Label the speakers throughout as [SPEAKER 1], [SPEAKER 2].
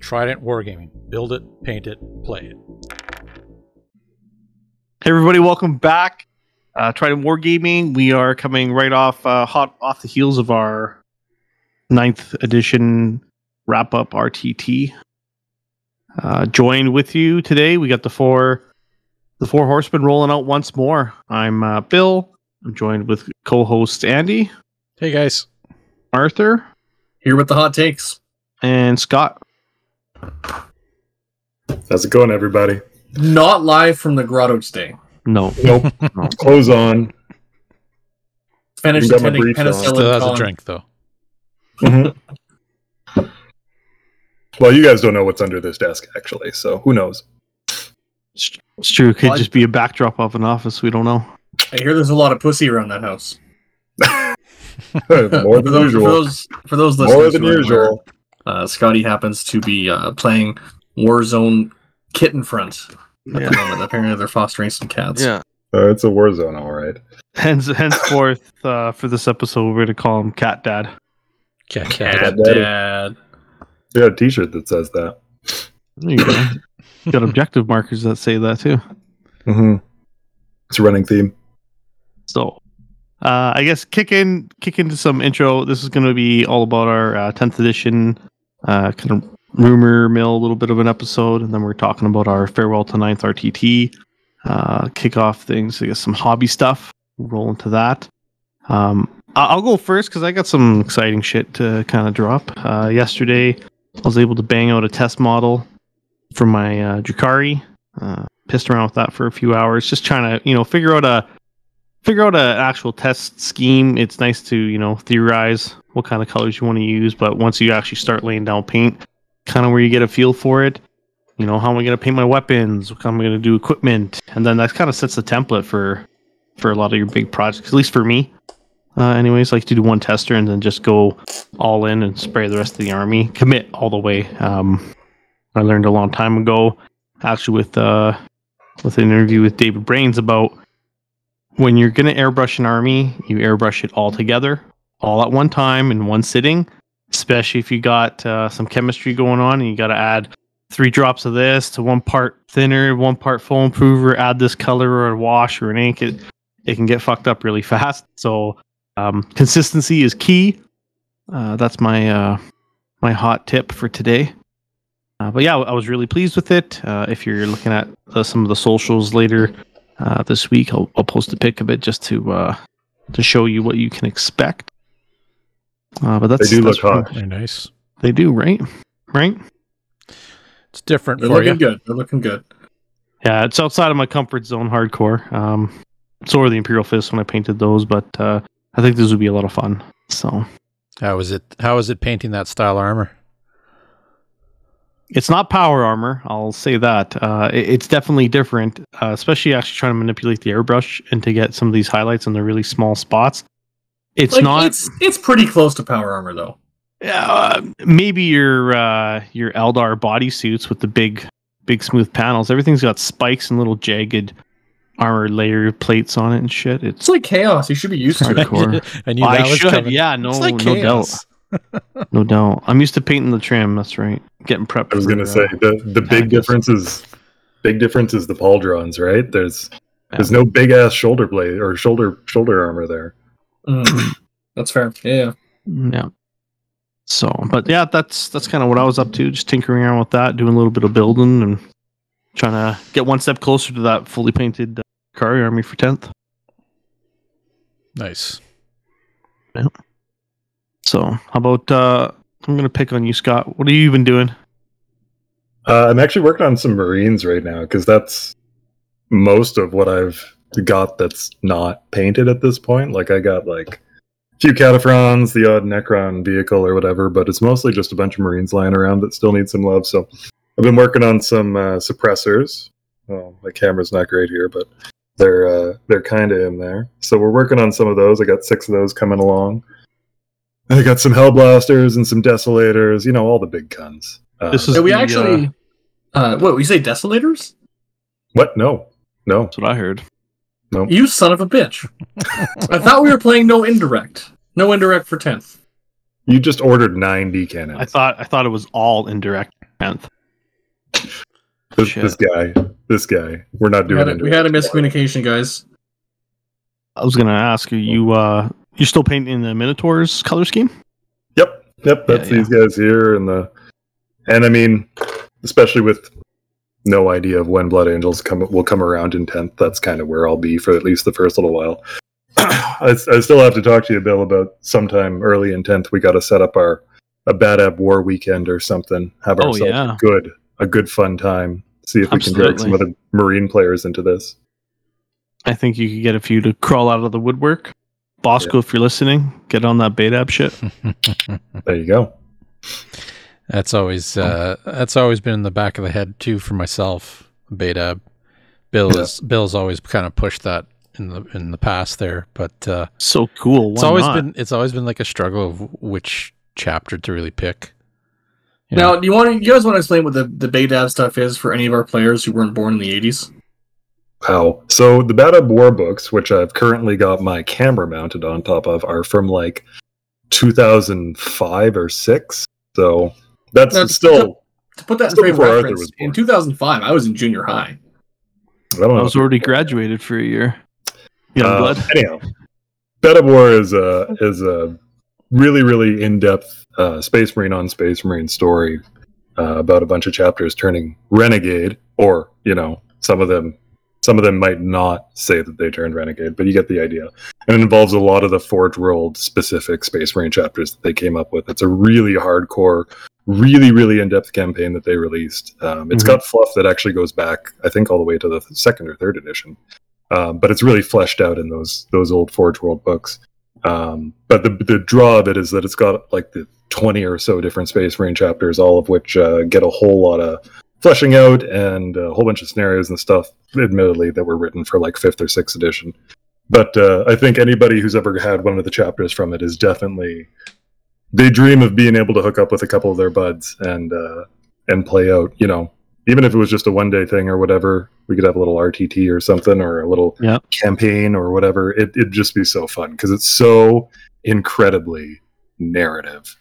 [SPEAKER 1] Trident Wargaming. Build it, paint it, play it.
[SPEAKER 2] Hey everybody, welcome back. Uh, Trident Wargaming. We are coming right off, uh, hot off the heels of our ninth edition wrap up RTT. Uh, joined with you today, we got the four, the four horsemen rolling out once more. I'm uh, Bill. I'm joined with co-host Andy,
[SPEAKER 1] Hey guys.
[SPEAKER 2] Arthur,
[SPEAKER 3] Here with the hot takes.
[SPEAKER 2] and Scott.
[SPEAKER 4] How's it going, everybody?
[SPEAKER 3] Not live from the grotto today.
[SPEAKER 2] No,
[SPEAKER 4] Nope. Clothes on.
[SPEAKER 3] Finished
[SPEAKER 4] You got my
[SPEAKER 3] attending
[SPEAKER 4] briefs on.
[SPEAKER 3] penicillin
[SPEAKER 1] Still has a
[SPEAKER 3] con.
[SPEAKER 1] drink though.
[SPEAKER 4] Mhm. well, you guys don't know what's under this desk, actually, so who knows?
[SPEAKER 2] it's it's true. It could
[SPEAKER 3] What?
[SPEAKER 2] just be a backdrop of an office. We don't know.
[SPEAKER 3] I hear there's a lot of pussy around that house.
[SPEAKER 4] More
[SPEAKER 3] for,
[SPEAKER 4] than
[SPEAKER 3] those, for
[SPEAKER 4] usual.
[SPEAKER 3] those for those listeners,
[SPEAKER 4] More than
[SPEAKER 3] who aren't aware,
[SPEAKER 4] usual.
[SPEAKER 3] Uh, Scotty happens to be uh, playing Warzone Kitten Front at
[SPEAKER 2] Yeah.
[SPEAKER 3] the moment. Apparently, they're fostering some cats.
[SPEAKER 2] Yeah.
[SPEAKER 4] Uh, it's a war zone, all right.
[SPEAKER 2] Hence, henceforth, uh, for this episode, we're going to call him Cat Dad.
[SPEAKER 1] Cat,
[SPEAKER 3] Cat
[SPEAKER 1] cat.
[SPEAKER 4] Daddy.
[SPEAKER 3] dad.
[SPEAKER 4] They got a T-shirt that says that.
[SPEAKER 2] There you go. Got objective markers that say that too.
[SPEAKER 4] hmm It's a running theme.
[SPEAKER 2] So, uh, I guess kick in, kick into some intro. This is going to be all about our uh, 10th edition uh, kind of rumor mill, a little bit of an episode, and then we're talking about our farewell to ninth RTT, uh, kick off things. I guess some hobby stuff. Roll into that. Um, I'll go first because I got some exciting shit to kind of drop. Uh, yesterday, I was able to bang out a test model for my uh, Drukhari. Uh, pissed around with that for a few hours, just trying to you know figure out a figure out an actual test scheme. It's nice to you know theorize what kind of colors you want to use, but once you actually start laying down paint, kind of where you get a feel for it. You know, how am I going to paint my weapons? What am I going to do equipment? And then that kind of sets the template for for a lot of your big projects. At least for me, uh, anyways, like to do one tester and then just go all in and spray the rest of the army. Commit all the way. Um, I learned a long time ago, actually with uh, with an interview with David Brains about when you're going to airbrush an army, you airbrush it all together, all at one time in one sitting. Especially if you got uh, some chemistry going on and you got to add three drops of this to one part thinner, one part foam improver, add this color or a wash or an ink. It, it can get fucked up really fast. So um, consistency is key. Uh, that's my uh, my hot tip for today. Uh, but yeah, I was really pleased with it. Uh, if you're looking at uh, some of the socials later uh, this week, I'll, I'll post a pic of it just to to show you what you can expect. Uh, but that's
[SPEAKER 4] They do
[SPEAKER 2] that's
[SPEAKER 4] look hot.
[SPEAKER 1] Very nice.
[SPEAKER 2] They do, right? Right?
[SPEAKER 1] It's different
[SPEAKER 3] They're
[SPEAKER 1] for
[SPEAKER 3] looking
[SPEAKER 1] you.
[SPEAKER 3] good. They're looking good.
[SPEAKER 2] Yeah, it's outside of my comfort zone, hardcore. Um, so were the Imperial Fists when I painted those, but uh, I think this would be a lot of fun. So
[SPEAKER 1] How is it? How is it painting that style armor?
[SPEAKER 2] it's not power armor, I'll say that. Uh, it- it's definitely different, uh, especially actually trying to manipulate the airbrush and to get some of these highlights in the really small spots. It's
[SPEAKER 3] Like,
[SPEAKER 2] not.
[SPEAKER 3] It's it's pretty close to power armor though.
[SPEAKER 2] uh, maybe your uh, your Eldar bodysuits with the big big smooth panels. Everything's got spikes and little jagged armor layer plates on it and shit. It's
[SPEAKER 3] It's like chaos. You should be used to it.
[SPEAKER 2] Hardcore.
[SPEAKER 1] I knew
[SPEAKER 2] I should,
[SPEAKER 1] coming.
[SPEAKER 2] yeah, no,
[SPEAKER 1] It's like
[SPEAKER 2] no doubt, no doubt. I'm used to painting the trim. That's right. Getting prepped.
[SPEAKER 4] I was
[SPEAKER 2] for,
[SPEAKER 4] gonna
[SPEAKER 2] uh,
[SPEAKER 4] say the the big
[SPEAKER 2] tactics.
[SPEAKER 4] difference is big difference is the pauldrons, right? There's
[SPEAKER 2] Yeah.
[SPEAKER 4] there's no big ass shoulder blade or shoulder shoulder armor there.
[SPEAKER 3] Mm. That's fair. Yeah.
[SPEAKER 2] Yeah. So, but yeah, that's that's kind of what I was up to, just tinkering around with that, doing a little bit of building and trying to get one step closer to that fully painted uh, Kari army for tenth.
[SPEAKER 1] Nice.
[SPEAKER 2] So, how about uh I'm gonna pick on you, Scott. What are you even doing?
[SPEAKER 4] Uh, I'm actually working on some Marines right now because that's most of what I've got that's not painted at this point. Like I got like a few Kataphrons, the odd Necron vehicle or whatever, but it's mostly just a bunch of Marines lying around that still need some love. So I've been working on some uh, suppressors. Well, my camera's not great here, but they're uh, they're kind of in there. So we're working on some of those. I got six of those coming along. I got some Hellblasters and some Desolators. You know, all the big guns. Uh,
[SPEAKER 2] This is-
[SPEAKER 3] So we
[SPEAKER 2] the,
[SPEAKER 3] actually. Uh, what we say, desolators?
[SPEAKER 4] what? No, no.
[SPEAKER 2] That's what I heard.
[SPEAKER 3] You son of a bitch! I thought we were playing no indirect. No indirect for tenth.
[SPEAKER 4] You just ordered nine D cannons.
[SPEAKER 2] I thought I thought it was all indirect. 10th.
[SPEAKER 4] This, this guy, this guy. We're not doing
[SPEAKER 3] had,
[SPEAKER 4] it.
[SPEAKER 3] we had a miscommunication, guys.
[SPEAKER 2] I was gonna ask you, you uh, you're still painting the Minotaur's color scheme?
[SPEAKER 4] Yep, yep. That's
[SPEAKER 2] Yeah,
[SPEAKER 4] these guys here, and the, and I mean, especially with no idea of when Blood Angels come will come around in tenth. That's kind of where I'll be for at least the first little while. I, I still have to talk to you, Bill, about sometime early in tenth. We got to set up our a Badab War weekend or something. Have
[SPEAKER 2] Oh,
[SPEAKER 4] ourselves
[SPEAKER 2] yeah.
[SPEAKER 4] a good a good fun time. See if we can drag some
[SPEAKER 2] Absolutely.
[SPEAKER 4] other Marine players into this.
[SPEAKER 2] I think you could get a few to crawl out of the woodwork. Bosco, if you're listening, get on that Badab shit.
[SPEAKER 4] There you go.
[SPEAKER 1] That's always uh, that's always been in the back of the head too for myself. Beta Bill
[SPEAKER 4] Yeah.
[SPEAKER 1] is Bill's always kind of pushed that in the in the past there, but uh,
[SPEAKER 2] So cool.
[SPEAKER 1] it's always
[SPEAKER 2] not?
[SPEAKER 1] been it's always been like a struggle of which chapter to really pick. You
[SPEAKER 3] Now,
[SPEAKER 1] know?
[SPEAKER 3] do you want to, you guys want to explain what the the Badab stuff is for any of our players who weren't born in the eighties?
[SPEAKER 4] Wow. So the Badab War books, which I've currently got my camera mounted on top of, are from like 2005 or six. So that's
[SPEAKER 3] That's-
[SPEAKER 4] still.
[SPEAKER 3] To put that in frame of
[SPEAKER 4] Arthur
[SPEAKER 3] reference,
[SPEAKER 4] was
[SPEAKER 3] in 2005, I was in junior high.
[SPEAKER 4] I don't know.
[SPEAKER 2] I was already graduated for a year. Young
[SPEAKER 4] Uh,
[SPEAKER 2] blood.
[SPEAKER 4] anyhow, Badab War is a is a really really in depth uh, Space Marine on Space Marine story uh, about a bunch of chapters turning renegade, or you know, some of them some of them might not say that they turned renegade, but you get the idea. And it involves a lot of the Forge World specific Space Marine chapters that they came up with. It's a really hardcore. Really, really in-depth campaign that they released. Um, it's
[SPEAKER 2] Mhm.
[SPEAKER 4] got fluff that actually goes back, I think, all the way to the second or third edition um, but it's really fleshed out in those those old Forge World books. Um, but the the draw of it is that it's got like the twenty or so different Space Marine chapters, all of which uh, get a whole lot of fleshing out and a whole bunch of scenarios and stuff. Admittedly, that were written for like fifth or sixth edition. But uh, I think anybody who's ever had one of the chapters from it is definitely they dream of being able to hook up with a couple of their buds and uh, and play out. You know, even if it was just a one day thing or whatever, we could have a little RTT or something or a little
[SPEAKER 2] Yep.
[SPEAKER 4] campaign or whatever. It, it'd just be so fun because it's so incredibly narrative.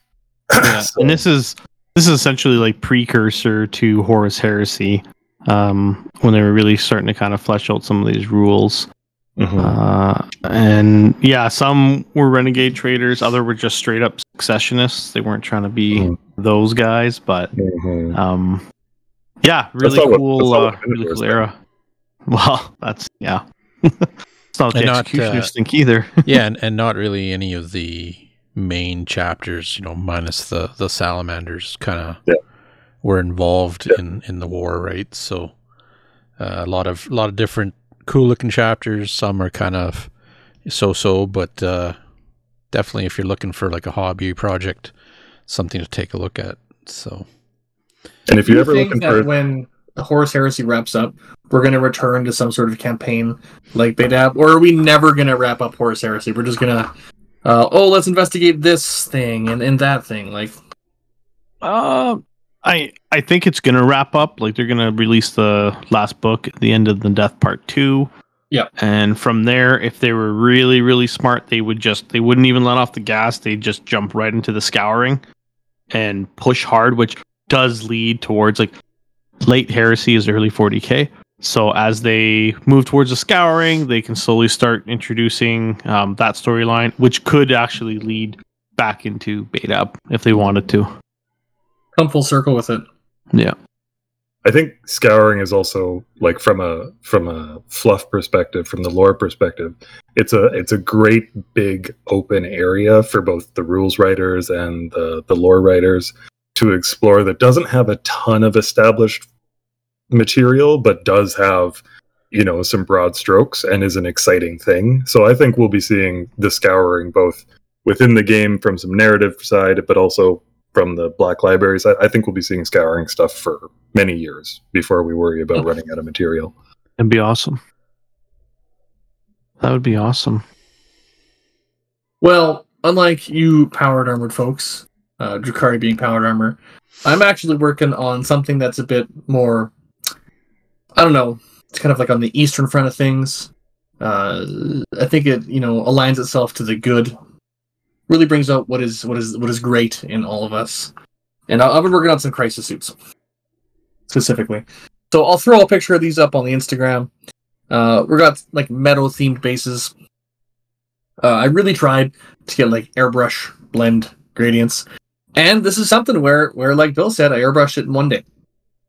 [SPEAKER 2] Yeah.
[SPEAKER 4] So-
[SPEAKER 2] and this is this is essentially like precursor to Horus Heresy, um, when they were really starting to kind of flesh out some of these rules.
[SPEAKER 4] Mhm.
[SPEAKER 2] Uh, and yeah, some were renegade traders, other were just straight up successionists. They weren't trying to be
[SPEAKER 4] Mhm.
[SPEAKER 2] those guys, but
[SPEAKER 4] Mhm.
[SPEAKER 2] um, yeah, really
[SPEAKER 4] not what-
[SPEAKER 2] cool, uh, really
[SPEAKER 4] Minotaur's
[SPEAKER 2] cool era. Well, that's yeah. it's not what the
[SPEAKER 1] And not,
[SPEAKER 2] executioners
[SPEAKER 1] uh,
[SPEAKER 2] think either.
[SPEAKER 1] yeah, and, and not really any of the main chapters, you know, minus the the salamanders kind of
[SPEAKER 4] Yeah.
[SPEAKER 1] were involved
[SPEAKER 4] Yeah.
[SPEAKER 1] in in the war, right? So uh, a lot of a lot of different cool looking chapters. Some are kind of so so, but uh, definitely if you're looking for like a hobby project, something to take a look at. So
[SPEAKER 4] and if you're
[SPEAKER 3] you
[SPEAKER 4] ever
[SPEAKER 3] think
[SPEAKER 4] looking
[SPEAKER 3] that
[SPEAKER 4] for,
[SPEAKER 3] when the Horus Heresy wraps up, we're going to return to some sort of campaign like Badab, or are we never going to wrap up Horus Heresy? We're just going to, uh, oh, let's investigate this thing and, and that thing. Like,
[SPEAKER 2] Uh, I I think it's gonna wrap up. Like they're gonna release the last book at the end of the Death Part Two.
[SPEAKER 3] Yeah.
[SPEAKER 2] And from there, if they were really really smart, they would just they wouldn't even let off the gas. They'd just jump right into the scouring and push hard, which does lead towards like late heresy is early 40k. So as they move towards the scouring, they can slowly start introducing um, that storyline, which could actually lead back into Badab if they wanted to.
[SPEAKER 3] Come full circle with it.
[SPEAKER 2] Yeah.
[SPEAKER 4] I think scouring is also like from a from a fluff perspective, from the lore perspective, it's a it's a great big open area for both the rules writers and the the lore writers to explore that doesn't have a ton of established material, but does have you know some broad strokes and is an exciting thing. So I think we'll be seeing the scouring both within the game from some narrative side, but also from the Black libraries, side. I think we'll be seeing scouring stuff for many years before we worry about running out of material.
[SPEAKER 2] That'd be awesome. That would be awesome.
[SPEAKER 3] Well, unlike you powered armored folks, uh, Drukhari being powered armor, I'm actually working on something that's a bit more. I don't know. It's kind of like on the eastern front of things. Uh, I think it you know aligns itself to the good. Really brings out what is what is what is great in all of us. And I've been working on some crisis suits. specifically. So I'll throw a picture of these up on the Instagram. Uh, we got like metal themed bases. Uh, I really tried to get like airbrush blend gradients, and this is something where where like Bill said, I airbrushed it in one day.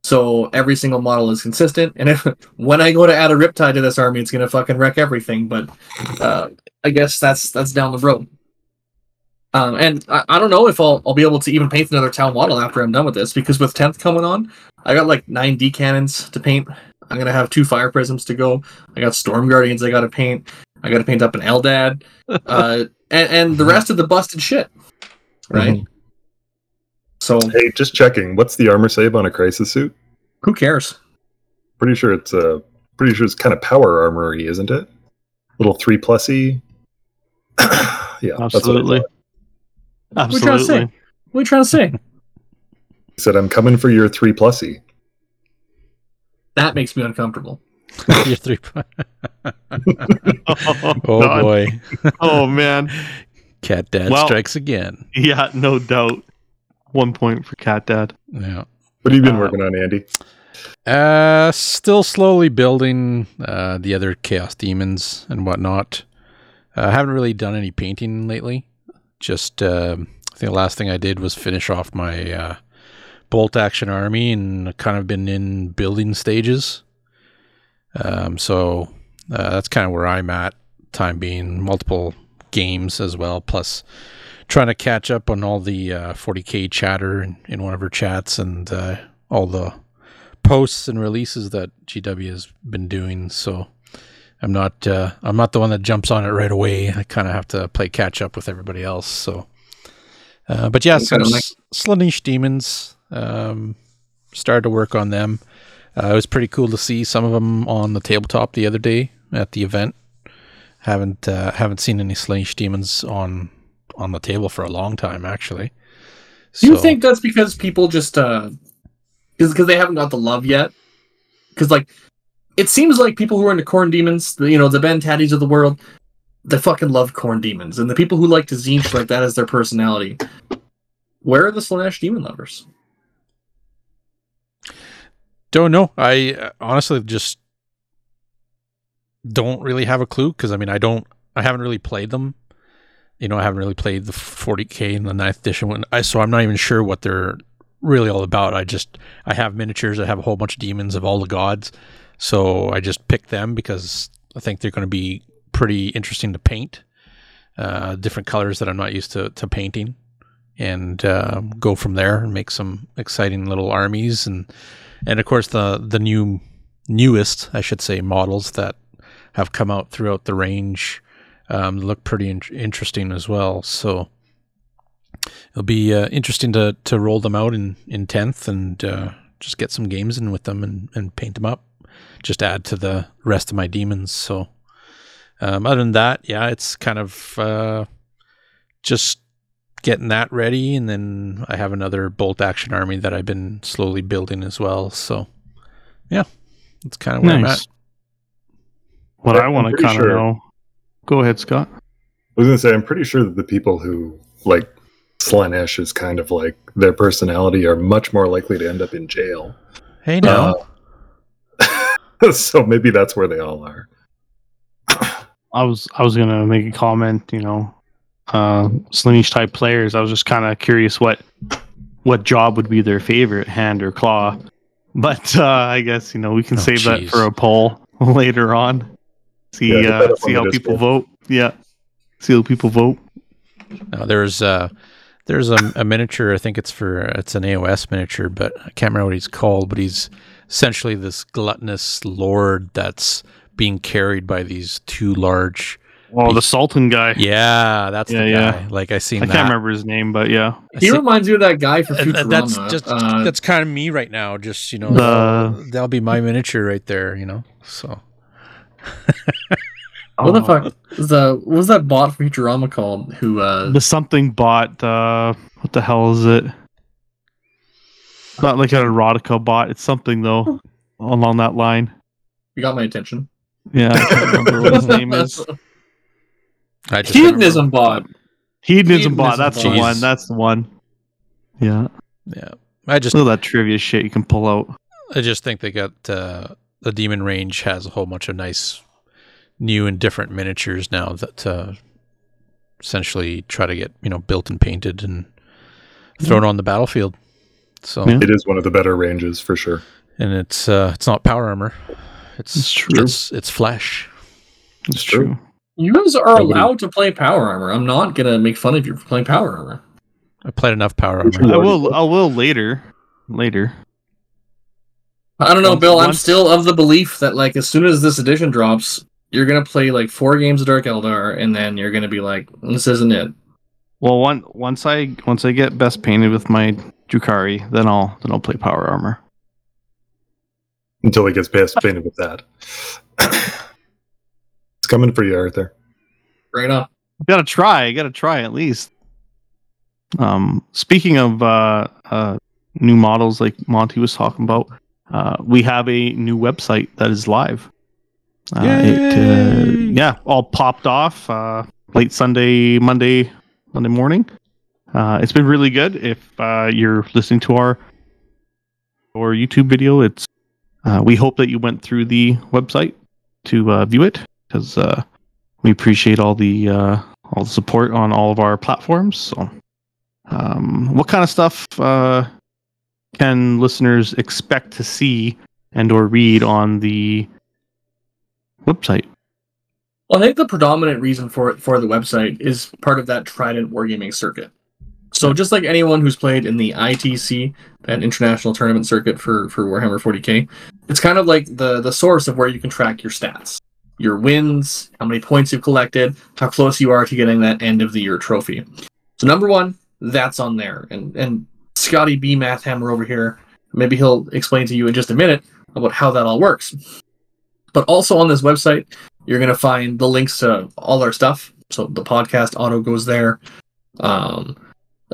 [SPEAKER 3] So every single model is consistent, and if when I go to add a riptide to this army, it's gonna fucking wreck everything. But uh, I guess that's that's down the road. Um, and I, I don't know if I'll I'll be able to even paint another Tau model after I'm done with this because with tenth coming on, I got like nine D cannons to paint. I'm gonna have two fire prisms to go. I got storm guardians I gotta paint. I gotta paint up an Eldrad, uh, and, and the rest of the busted shit. Right. So
[SPEAKER 4] Hey, just checking. What's the armor save on a crisis suit?
[SPEAKER 3] who cares?
[SPEAKER 4] Pretty sure it's uh pretty sure it's kind of power armory, isn't it? Little three plusy. yeah, that's what I
[SPEAKER 2] Absolutely.
[SPEAKER 4] thought.
[SPEAKER 3] What you trying to say?
[SPEAKER 2] Absolutely.
[SPEAKER 3] What are you trying to say?
[SPEAKER 4] He said I'm coming for your three plusy.
[SPEAKER 3] That makes me uncomfortable.
[SPEAKER 1] Your three.
[SPEAKER 2] Oh,
[SPEAKER 1] oh boy,
[SPEAKER 2] Oh man.
[SPEAKER 1] Cat Dad
[SPEAKER 2] Well-
[SPEAKER 1] strikes again.
[SPEAKER 2] Yeah, no doubt. One point for Cat Dad.
[SPEAKER 1] Yeah.
[SPEAKER 4] What have you been
[SPEAKER 2] Uh,
[SPEAKER 4] working on, Andy?
[SPEAKER 1] Uh, still slowly building uh, the other Chaos Demons and whatnot. I uh, haven't really done any painting lately. Just, um I think the last thing I did was finish off my uh, Bolt Action Army and kind of been in building stages. Um, so uh, that's kind of where I'm at, time being. Multiple games as well, plus trying to catch up on all the uh, 40k chatter in, in one of her chats and uh, all the posts and releases that GW has been doing. So I'm not uh, I'm not the one that jumps on it right away. I kind of have to play catch up with everybody else. So, uh, but yeah,
[SPEAKER 3] That's
[SPEAKER 1] some
[SPEAKER 3] kinda
[SPEAKER 1] demons. Um, started to work on them. Uh, it was pretty cool to see some of them on the tabletop the other day at the event. Haven't uh, haven't seen any Slaanesh demons on on the table for a long time, actually.
[SPEAKER 3] Do you think that's because people just uh because they haven't got the love yet? Because like it seems like people who are into Khorne demons, you know, the Ben Taddies of the world, they fucking love Khorne demons, and the people who like Tzeentch like that as their personality. Where are the Slaanesh demon lovers?
[SPEAKER 1] Don't know. I honestly just don't really have a clue because I mean I don't I haven't really played them. You know, I haven't really played the 40k and the ninth edition one. I so I'm not even sure what they're really all about. I just I have miniatures. I have a whole bunch of demons of all the gods, so I just picked them because I think they're going to be pretty interesting to paint. Uh, different colors that I'm not used to to painting, and uh, go from there and make some exciting little armies and and of course the the new newest I should say models that have come out throughout the range um, look pretty in- interesting as well. So it'll be uh, interesting to to roll them out in in tenth and uh, just get some games in with them and and paint them up. Just add to the rest of my demons. So um, other than that, yeah, it's kind of uh, just getting that ready and then i have another bolt action army that i've been slowly building as well so yeah that's kind of where i'm at
[SPEAKER 2] Nice. What
[SPEAKER 4] Yeah,
[SPEAKER 2] I want to
[SPEAKER 4] pretty
[SPEAKER 2] kind of know. Go ahead, Scott.
[SPEAKER 4] I was gonna say I'm pretty sure that the people who like Slaanesh is kind of like their personality are much more likely to end up in jail.
[SPEAKER 1] hey now
[SPEAKER 4] Uh, so maybe that's where they all are.
[SPEAKER 2] I was I was gonna make a comment. You know, uh, Slaanesh type players. I was just kind of curious what what job would be their favorite, hand or claw. But uh, I guess you know we can
[SPEAKER 1] Oh,
[SPEAKER 2] save that for a poll later on. See
[SPEAKER 4] Yeah,
[SPEAKER 2] uh, see how people
[SPEAKER 4] Discord.
[SPEAKER 2] vote. Yeah, see how people vote.
[SPEAKER 1] Now, there's uh there's a, a miniature. I think it's for it's an AOS miniature, but I can't remember what he's called. But he's essentially this gluttonous lord that's being carried by these two large.
[SPEAKER 2] Oh, the Sultan guy.
[SPEAKER 1] Yeah, that's
[SPEAKER 2] Yeah,
[SPEAKER 1] the
[SPEAKER 2] yeah.
[SPEAKER 1] guy. Like I seen
[SPEAKER 2] I
[SPEAKER 1] that.
[SPEAKER 2] can't remember his name, but yeah,
[SPEAKER 1] I
[SPEAKER 3] He
[SPEAKER 1] see-
[SPEAKER 3] reminds me of that guy from
[SPEAKER 1] and
[SPEAKER 3] Futurama.
[SPEAKER 1] th- that's just
[SPEAKER 3] uh,
[SPEAKER 1] that's kind of me right now. Just you know,
[SPEAKER 2] The-
[SPEAKER 1] that'll, that'll be my miniature right there. You know, so
[SPEAKER 3] what the
[SPEAKER 2] Oh,
[SPEAKER 3] fuck was the what was that bot from Futurama called? Who uh
[SPEAKER 2] The something bot. Uh, what the hell is it? Not like an erotica bot. It's something though, along that line.
[SPEAKER 3] you got my attention?
[SPEAKER 2] Yeah, I can't remember what his name is.
[SPEAKER 1] I just
[SPEAKER 3] Hedonism bot.
[SPEAKER 2] Hedonism bot.
[SPEAKER 3] Hedonism
[SPEAKER 2] That's the
[SPEAKER 1] bot.
[SPEAKER 2] one. That's the one. Yeah.
[SPEAKER 1] Yeah, I just
[SPEAKER 2] Look at that trivia shit you can pull out.
[SPEAKER 1] I just think they got uh, the Demon Range has a whole bunch of nice, new and different miniatures now that uh, essentially try to get you know built and painted and thrown on the battlefield. So
[SPEAKER 2] Yeah.
[SPEAKER 4] It is one of the better ranges for sure.
[SPEAKER 1] and it's uh, it's not power armor. It's
[SPEAKER 2] It's true.
[SPEAKER 1] It's it's flesh.
[SPEAKER 2] It's
[SPEAKER 4] true.
[SPEAKER 2] true.
[SPEAKER 3] You guys are allowed to play power armor. I'm not gonna make fun of you for playing power armor.
[SPEAKER 1] I played enough power armor.
[SPEAKER 2] I will. I will later. Later.
[SPEAKER 3] I don't know,
[SPEAKER 2] Once-
[SPEAKER 3] Bill. I'm still of the belief that like as soon as this edition drops, you're gonna play like four games of Dark Eldar, and then you're gonna be like, "This isn't it."
[SPEAKER 2] Well, one once I once I get best painted with my Drukhari, then I'll then I'll play power armor.
[SPEAKER 4] Until he gets past painted with that. it's coming for you, Arthur.
[SPEAKER 3] Right on.
[SPEAKER 2] Gotta try. Gotta try at least. Um, speaking of uh, uh, new models, like Monty was talking about, uh, we have a new website that is live. Uh, it, uh, yeah, all popped off uh, late Sunday, Monday, Monday morning. Uh, it's been really good. If uh, you're listening to our or YouTube video, it's uh, we hope that you went through the website to uh, view it because uh, we appreciate all the uh, all the support on all of our platforms. So, um, what kind of stuff can listeners expect to see and or read on the website?
[SPEAKER 3] Well, I think the predominant reason for it for the website is part of that Trident wargaming circuit. So just like anyone who's played in the ITC, that international tournament circuit for for Warhammer 40k, it's kind of like the the source of where you can track your stats, your wins, how many points you've collected, how close you are to getting that end of the year trophy. So number one, that's on there, and and Scotty B Mathhammer over here, maybe he'll explain to you in just a minute about how that all works. But also on this website, you're gonna find the links to all our stuff. So the podcast auto goes there. Um,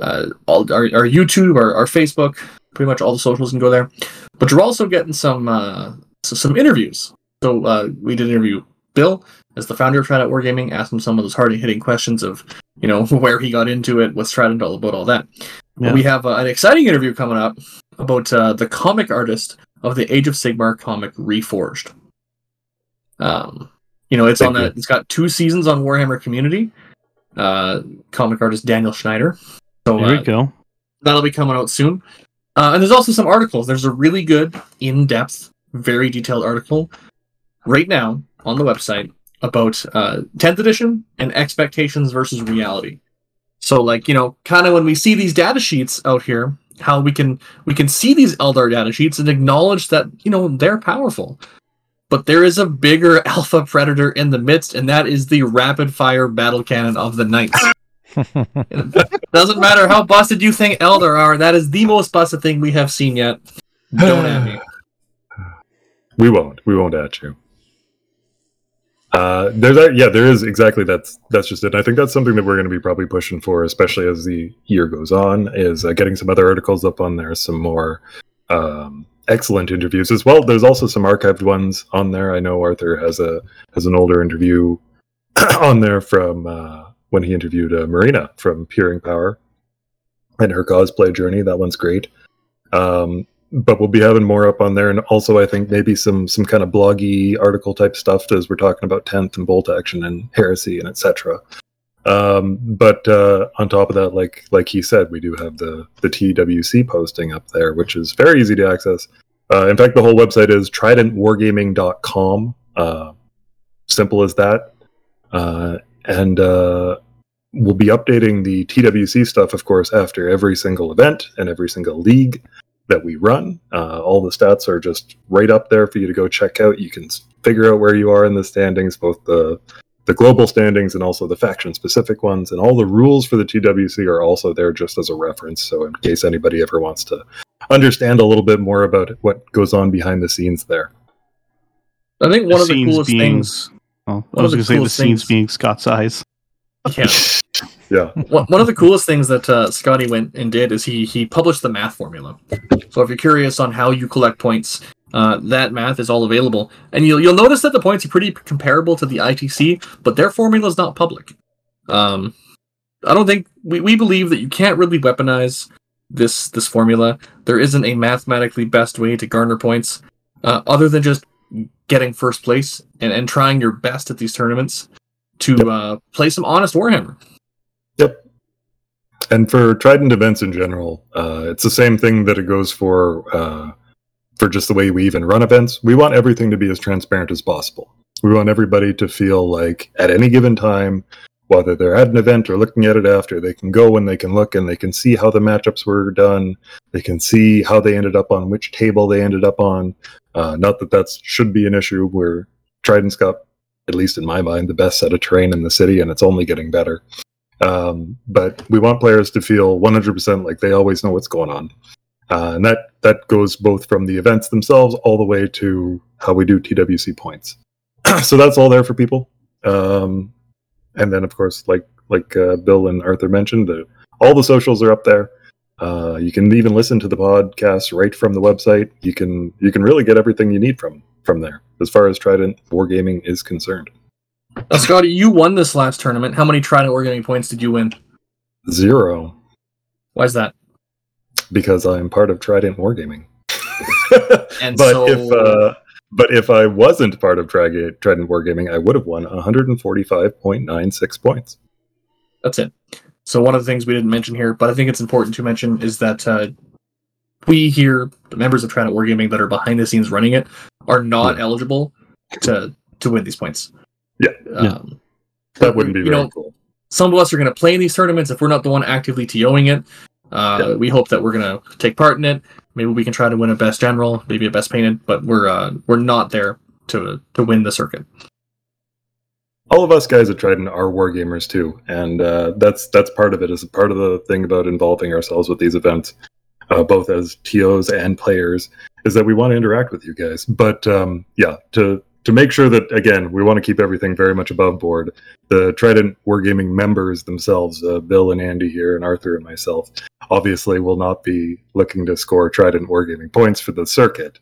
[SPEAKER 3] uh, all our, our YouTube, our, our Facebook, pretty much all the socials can go there. But you're also getting some uh, so some interviews. So uh, we did interview Bill as the founder of Trident Wargaming, asked him some of those hard hitting questions of you know where he got into it, what's Trident all about, all that.
[SPEAKER 2] Yeah.
[SPEAKER 3] We have uh, an exciting interview coming up about uh, the comic artist of the Age of Sigmar comic Reforged. Um, you know, it's
[SPEAKER 4] Thank
[SPEAKER 3] on a, it's got two seasons on Warhammer Community. Uh, comic artist Daniel Schneider. So
[SPEAKER 2] There
[SPEAKER 3] uh,
[SPEAKER 2] we go.
[SPEAKER 3] that'll be coming out soon. Uh, and there's also some articles. There's a really good, in-depth, very detailed article right now on the website about uh, 10th edition and expectations versus reality. So, like you know, kind of when we see these data sheets out here, how we can we can see these Eldar data sheets and acknowledge that you know they're powerful. But there is a bigger alpha predator in the midst, and that is the rapid fire battle cannon of the knights. Doesn't matter how busted you think Eldar are, that is the most busted thing we have seen yet. Don't at me.
[SPEAKER 4] We won't. We won't at you. Uh, there's. Yeah, there is exactly. That's that's just it. And I think that's something that we're going to be probably pushing for, especially as the year goes on. Is uh, getting some other articles up on there, some more um, excellent interviews as well. There's also some archived ones on there. I know Arthur has a has an older interview on there from uh, when he interviewed uh, Marina from Peering Power and her cosplay journey. That one's great. Um, but we'll be having more up on there, and also I think maybe some some kind of bloggy article type stuff as we're talking about tenth and bolt action and heresy and etc. Um, but uh, on top of that, like like he said, we do have the the TWC posting up there, which is very easy to access. Uh, in fact, the whole website is tridentwargaming.com. Uh, simple as that. Uh, and uh, we'll be updating the TWC stuff, of course, after every single event and every single league that we run. Uh, all the stats are just right up there for you to go check out. You can figure out where you are in the standings, both the the global standings and also the faction specific ones. And all the rules for the TWC are also there just as a reference. So in case anybody ever wants to understand a little bit more about what goes on behind the scenes there.
[SPEAKER 3] I think one of the coolest
[SPEAKER 2] being-
[SPEAKER 3] things.
[SPEAKER 2] Oh, I
[SPEAKER 3] one
[SPEAKER 2] was
[SPEAKER 3] of the
[SPEAKER 2] going to say the
[SPEAKER 3] coolest
[SPEAKER 2] scenes
[SPEAKER 3] things-
[SPEAKER 2] being Scott's eyes.
[SPEAKER 3] Yeah.
[SPEAKER 4] Yeah.
[SPEAKER 3] one one of the coolest things that uh, Scotty went and did is he he published the math formula. So if you're curious on how you collect points, uh, that math is all available, and you'll you'll notice that the points are pretty comparable to the ITC, but their formula is not public. Um, I don't think we, we believe that you can't really weaponize this this formula. There isn't a mathematically best way to garner points, uh, other than just getting first place and, and trying your best at these tournaments to
[SPEAKER 4] Yep.
[SPEAKER 3] uh, play some honest Warhammer.
[SPEAKER 4] Yep. And for Trident events in general, uh, it's the same thing that it goes for uh, for just the way we even run events. We want everything to be as transparent as possible. We want everybody to feel like at any given time, whether they're at an event or looking at it after, they can go and they can look and they can see how the matchups were done. They can see how they ended up on which table they ended up on. Uh, not that that should be an issue. Where Trident's got, at least in my mind, the best set of terrain in the city, and it's only getting better. Um, but we want players to feel 100% like they always know what's going on. Uh, and that, that goes both from the events themselves all the way to how we do TWC points. so that's all there for people. Um, and then, of course, like like uh, Bill and Arthur mentioned, the, all the socials are up there. Uh, you can even listen to the podcast right from the website. You can you can really get everything you need from from there as far as Trident Wargaming is concerned.
[SPEAKER 3] Now, Scotty, you won this last tournament. How many Trident Wargaming points did you win?
[SPEAKER 4] Zero.
[SPEAKER 3] Why is that?
[SPEAKER 4] because I'm part of Trident Wargaming.
[SPEAKER 3] And
[SPEAKER 4] but
[SPEAKER 3] so-
[SPEAKER 4] if uh, but if I wasn't part of Tri- Trident Wargaming, I would have won 145.96 points.
[SPEAKER 3] That's it. So one of the things we didn't mention here, but I think it's important to mention, is that uh, we here, the members of Trident Wargaming that are behind the scenes running it, are not eligible to to win these points.
[SPEAKER 4] Yeah.
[SPEAKER 3] Um,
[SPEAKER 4] That wouldn't be
[SPEAKER 3] you
[SPEAKER 4] very
[SPEAKER 3] know,
[SPEAKER 4] cool.
[SPEAKER 3] some of us are going to play in these tournaments if we're not the one actively TOing it. Uh,
[SPEAKER 4] Yeah.
[SPEAKER 3] We hope that we're going to take part in it. Maybe we can try to win a best general, maybe a best painted, but we're uh, we're not there to to win the circuit.
[SPEAKER 4] All of us guys at Trident are wargamers too, and uh, that's that's part of it. Is part of the thing about involving ourselves with these events, uh, both as TOs and players, is that we want to interact with you guys. But um, yeah, to to make sure that again we want to keep everything very much above board. The Trident Wargaming members themselves, uh, Bill and Andy here, and Arthur and myself, obviously will not be looking to score Trident Wargaming points for the circuit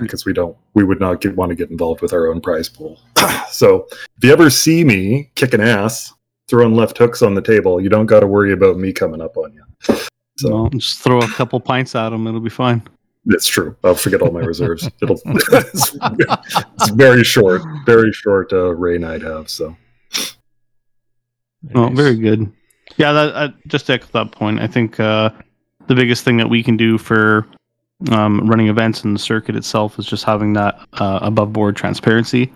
[SPEAKER 4] because we don't we would not get, want to get involved with our own prize pool. so if you ever see me kicking ass, throwing left hooks on the table, you don't got to worry about me coming up on you. So
[SPEAKER 2] just throw a couple pints at them; it'll be fine.
[SPEAKER 4] It's true. I'll forget all my reserves. It'll it's, it's very short, very short uh, rain I'd have. So
[SPEAKER 2] Oh,
[SPEAKER 1] Nice.
[SPEAKER 2] very good. Yeah, that, uh, just to echo that point, I think uh, the biggest thing that we can do for um, running events in the circuit itself is just having that uh, above board transparency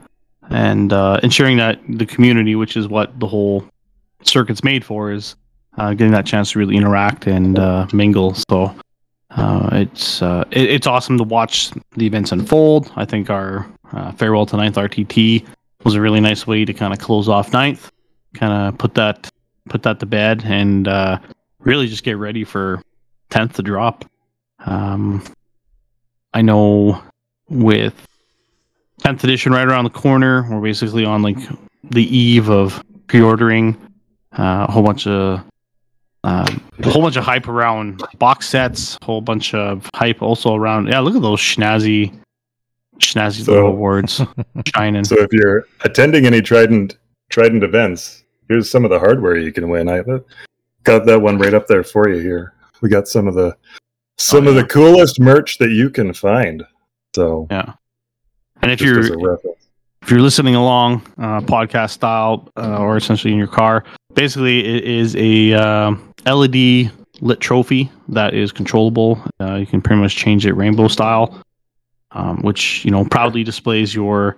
[SPEAKER 2] and uh, ensuring that the community, which is what the whole circuit's made for, is uh, getting that chance to really interact and uh, mingle. So uh, it's uh, it, it's awesome to watch the events unfold. I think our uh, farewell to ninth RTT was a really nice way to kind of close off ninth kind of put that put that to bed and uh, really just get ready for 10th to drop. Um, I know with 10th edition right around the corner, we're basically on like the eve of pre-ordering uh, a whole bunch of um, a whole bunch of hype around box sets, a whole bunch of hype also around. Yeah, look at those snazzy, snazzy
[SPEAKER 4] So-
[SPEAKER 2] little awards shining.
[SPEAKER 4] so if you're attending any Trident Trident events, here's some of the hardware you can win. I got that one right up there for you here. We got some of the some
[SPEAKER 2] Oh,
[SPEAKER 4] of the coolest merch that you can find. So
[SPEAKER 2] yeah, and if you're
[SPEAKER 4] as a reference.
[SPEAKER 2] if you're listening along uh, podcast style uh, or essentially in your car basically it is a um led lit trophy that is controllable. Uh, you can pretty much change it rainbow style um, which you know proudly displays your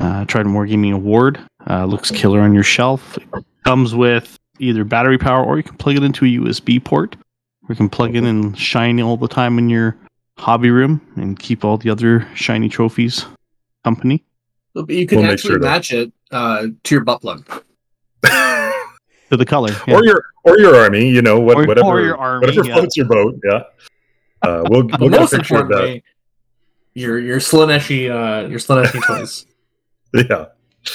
[SPEAKER 2] uh, trident wargaming award. Uh, looks killer on your shelf. It comes with either battery power or you can plug it into a usb port. Or you can plug in and shine all the time in your hobby room and keep all the other shiny trophies company.
[SPEAKER 3] But You can
[SPEAKER 4] We'll
[SPEAKER 3] actually
[SPEAKER 4] sure to-
[SPEAKER 3] match it uh, to your butt plug.
[SPEAKER 2] to the color yeah.
[SPEAKER 4] or your or your army, you know, what,
[SPEAKER 2] Or- or
[SPEAKER 4] whatever
[SPEAKER 2] your army,
[SPEAKER 4] whatever
[SPEAKER 2] yeah.
[SPEAKER 4] floats your boat. Yeah, uh, we'll we'll get a picture of that.
[SPEAKER 3] your your Slaaneshi uh, your Slaaneshi toys.
[SPEAKER 4] Yeah,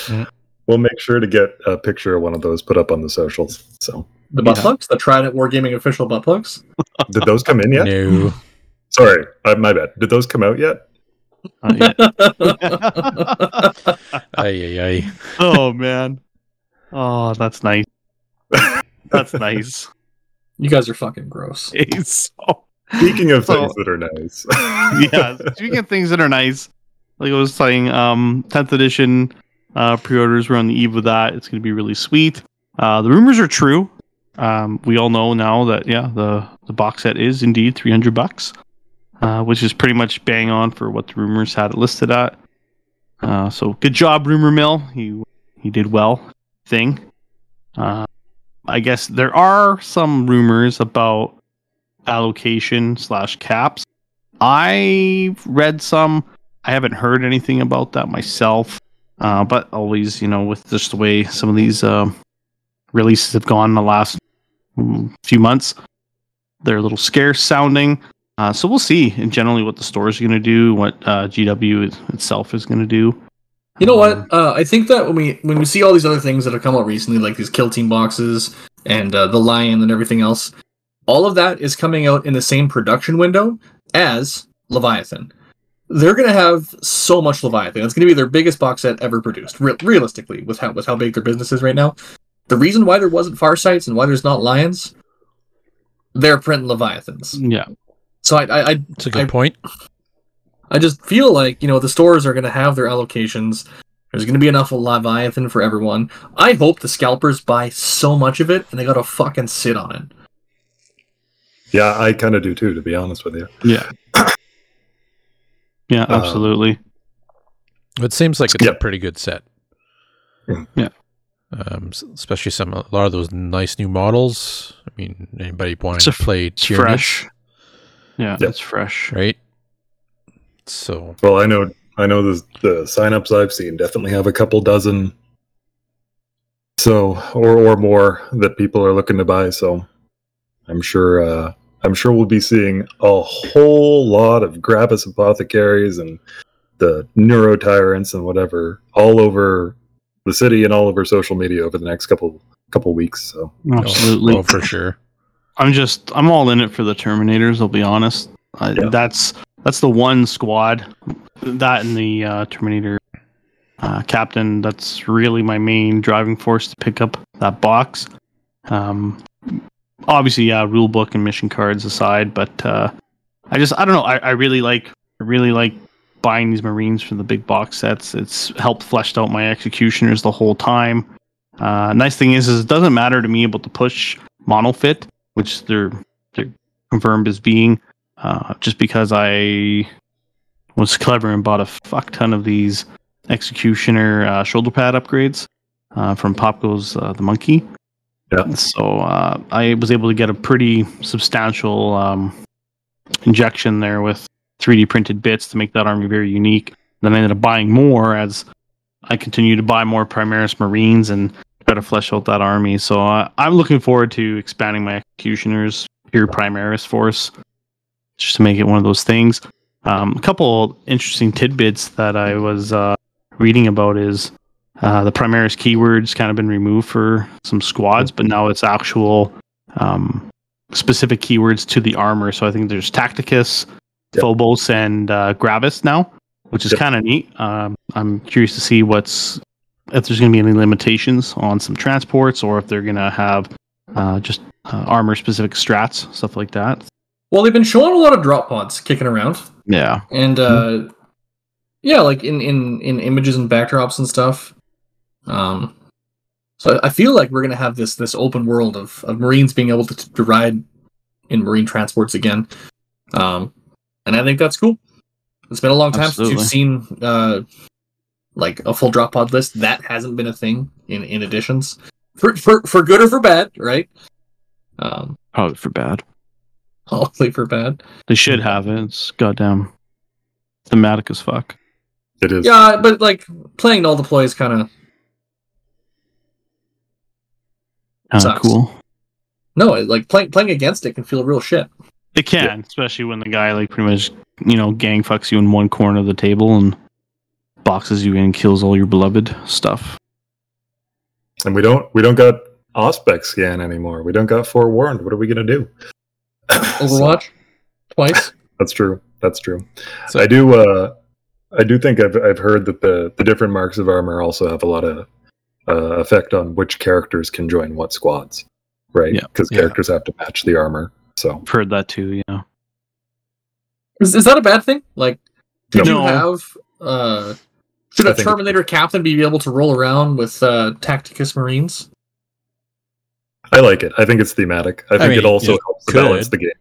[SPEAKER 1] Mm.
[SPEAKER 4] we'll make sure to get a picture of one of those put up on the socials. So,
[SPEAKER 3] The butt
[SPEAKER 2] Yeah.
[SPEAKER 3] plugs, the Trident Wargaming official butt plugs.
[SPEAKER 4] did those come in yet?
[SPEAKER 1] No.
[SPEAKER 4] Sorry, uh, my bad. Did those come out yet?
[SPEAKER 2] Yeah.
[SPEAKER 1] Ay, ay, ay.
[SPEAKER 2] oh man. Oh, that's nice. That's nice.
[SPEAKER 3] You guys are fucking gross.
[SPEAKER 2] so
[SPEAKER 4] Speaking of
[SPEAKER 2] So-
[SPEAKER 4] things that are nice,
[SPEAKER 2] yeah, speaking of things that are nice, like I was saying, um, 10th edition uh, pre-orders were on the eve of that. It's going to be really sweet. Uh, the rumors are true. Um, we all know now that yeah, the the box set is indeed 300 bucks, uh, which is pretty much bang on for what the rumors had it listed at. Uh, so good job, rumor mill. You he did well. Thing. Uh, I guess there are some rumors about allocation slash caps. I've read some. I haven't heard anything about that myself. Uh, but always, you know, with just the way some of these uh, releases have gone in the last few months, they're a little scarce sounding. Uh, so we'll see, and generally, what the store is going to do, what uh, GW itself is going to do.
[SPEAKER 3] You know
[SPEAKER 2] Um,
[SPEAKER 3] what? Uh, I think that when we when we see all these other things that have come out recently, like these kill team boxes and uh, the lion and everything else, all of that is coming out in the same production window as Leviathan. They're gonna have so much Leviathan. It's gonna be their biggest box set ever produced. Re- realistically, with how with how big their business is right now, the reason why there wasn't Farsights and why there's not lions, they're printing Leviathans.
[SPEAKER 2] Yeah,
[SPEAKER 3] So I I, I
[SPEAKER 1] It's a good
[SPEAKER 3] I-
[SPEAKER 1] point.
[SPEAKER 3] I just feel like, you know, the stores are going to have their allocations. There's going to be enough of Leviathan for everyone. I hope the scalpers buy so much of it and they got to fucking sit on it.
[SPEAKER 4] yeah, I kind of do too, to be honest with you.
[SPEAKER 2] yeah, yeah,
[SPEAKER 4] Uh,
[SPEAKER 2] absolutely.
[SPEAKER 1] It seems like it's
[SPEAKER 4] Yeah.
[SPEAKER 1] a pretty good set.
[SPEAKER 4] Mm.
[SPEAKER 2] Yeah.
[SPEAKER 1] Um, especially some a lot of those nice new models. I mean, anybody wanting
[SPEAKER 2] It's
[SPEAKER 1] to play
[SPEAKER 2] It's fresh. Yeah,
[SPEAKER 4] Yeah.
[SPEAKER 2] it's fresh.
[SPEAKER 1] right? So
[SPEAKER 4] Well, I know, I know the the signups I've seen definitely have a couple dozen, so or or more that people are looking to buy. So I'm sure, uh, I'm sure we'll be seeing a whole lot of Gravis apothecaries and the neuro tyrants and whatever all over the city and all over social media over the next couple couple weeks. So
[SPEAKER 2] Absolutely.
[SPEAKER 1] oh, oh, for sure.
[SPEAKER 2] I'm just I'm all in it for the Terminators. I'll be honest. I,
[SPEAKER 4] Yeah.
[SPEAKER 2] That's that's the one squad that and the uh, Terminator uh, captain. That's really my main driving force to pick up that box. Um, obviously, yeah, rule book and mission cards aside, but uh, I just I don't know. I, I really like I really like buying these Marines for the big box sets. It's helped fleshed out my executioners the whole time. Uh, nice thing is, is it doesn't matter to me about the push monofit which they're they're confirmed as being, uh, just because I was clever and bought a fuck ton of these executioner uh, shoulder pad upgrades uh, from Popco's uh, the Monkey.
[SPEAKER 4] Yeah.
[SPEAKER 2] So uh, I was able to get a pretty substantial um, injection there with 3D printed bits to make that army very unique. Then I ended up buying more as I continue to buy more Primaris Marines and try to flesh out that army. So uh, I'm looking forward to expanding my executioners pure Primaris force, just to make it one of those things. Um, a couple interesting tidbits that I was uh, reading about is uh, the Primaris keywords kind of been removed for some squads, but now it's actual um, specific keywords to the armor. So I think there's Tacticus,
[SPEAKER 4] Yep.
[SPEAKER 2] Phobos, and uh, Gravis now, which is
[SPEAKER 4] Yep.
[SPEAKER 2] kind of neat. Um, I'm curious to see what's if there's going to be any limitations on some transports or if they're going to have uh, just uh, armor specific strats, stuff like that.
[SPEAKER 3] Well, they've been showing a lot of drop pods kicking around.
[SPEAKER 2] Yeah.
[SPEAKER 3] And uh yeah, like in in in images and backdrops and stuff. Um so I feel like we're gonna have this this open world of, of Marines being able to, to ride in Marine transports again. Um and I think that's cool. It's been a long time since
[SPEAKER 2] Absolutely.
[SPEAKER 3] you've seen uh like a full drop pod list. That hasn't been a thing in, in editions. For for for good or for bad, right? Um
[SPEAKER 2] Probably for bad.
[SPEAKER 3] hopefully for bad.
[SPEAKER 2] They should have it. It's goddamn thematic as fuck.
[SPEAKER 4] it is.
[SPEAKER 3] Yeah, but like playing all the plays kind of
[SPEAKER 2] Kind of
[SPEAKER 3] Sucks.
[SPEAKER 2] cool.
[SPEAKER 3] no, like playing playing against it can feel real shit.
[SPEAKER 2] It can, especially when the guy like pretty much you know gang fucks you in one corner of the table and boxes you in and kills all your beloved stuff.
[SPEAKER 4] And we don't we don't got Auspex scan anymore. We don't got forewarned. What are we gonna do?
[SPEAKER 3] Overwatch twice.
[SPEAKER 4] That's true. That's true.
[SPEAKER 1] So-
[SPEAKER 4] I do. Uh, I do think I've I've heard that the the different marks of armor also have a lot of uh, effect on which characters can join what squads. right?
[SPEAKER 2] Yeah.
[SPEAKER 4] Because
[SPEAKER 1] Yeah.
[SPEAKER 4] characters have to match the armor. So
[SPEAKER 2] I've heard that too. Yeah.
[SPEAKER 3] Is, is that a bad thing? Like, did
[SPEAKER 2] No.
[SPEAKER 3] you have uh, should
[SPEAKER 4] I
[SPEAKER 3] a
[SPEAKER 4] think-
[SPEAKER 3] Terminator captain be able to roll around with uh, Tacticus Marines?
[SPEAKER 4] I like it. I think it's thematic. I think
[SPEAKER 1] mean,
[SPEAKER 4] it also helps
[SPEAKER 1] could.
[SPEAKER 4] balance the game.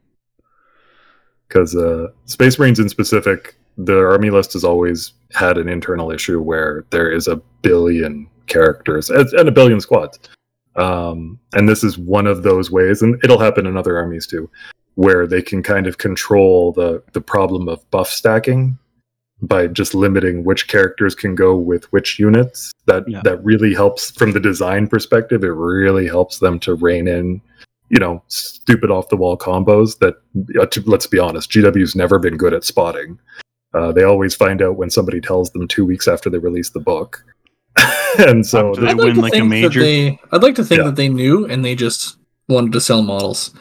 [SPEAKER 4] Because uh, Space Marines in specific, the army list has always had an internal issue where there is a billion characters and a billion squads. Um, and this is one of those ways, and it'll happen in other armies too, where they can kind of control the the problem of buff stacking by just limiting which characters can go with which units. That
[SPEAKER 2] Yeah.
[SPEAKER 4] that really helps from the design perspective. It really helps them to rein in, you know, stupid off the wall combos. That uh, to- let's be honest, GW's never been good at spotting. Uh, they always find out when somebody tells them two weeks after they release the book, and so
[SPEAKER 2] After they
[SPEAKER 3] I'd like
[SPEAKER 2] win,
[SPEAKER 3] to
[SPEAKER 2] like, a major?
[SPEAKER 3] They, I'd like to think
[SPEAKER 4] Yeah.
[SPEAKER 3] that they knew and they just wanted to sell models.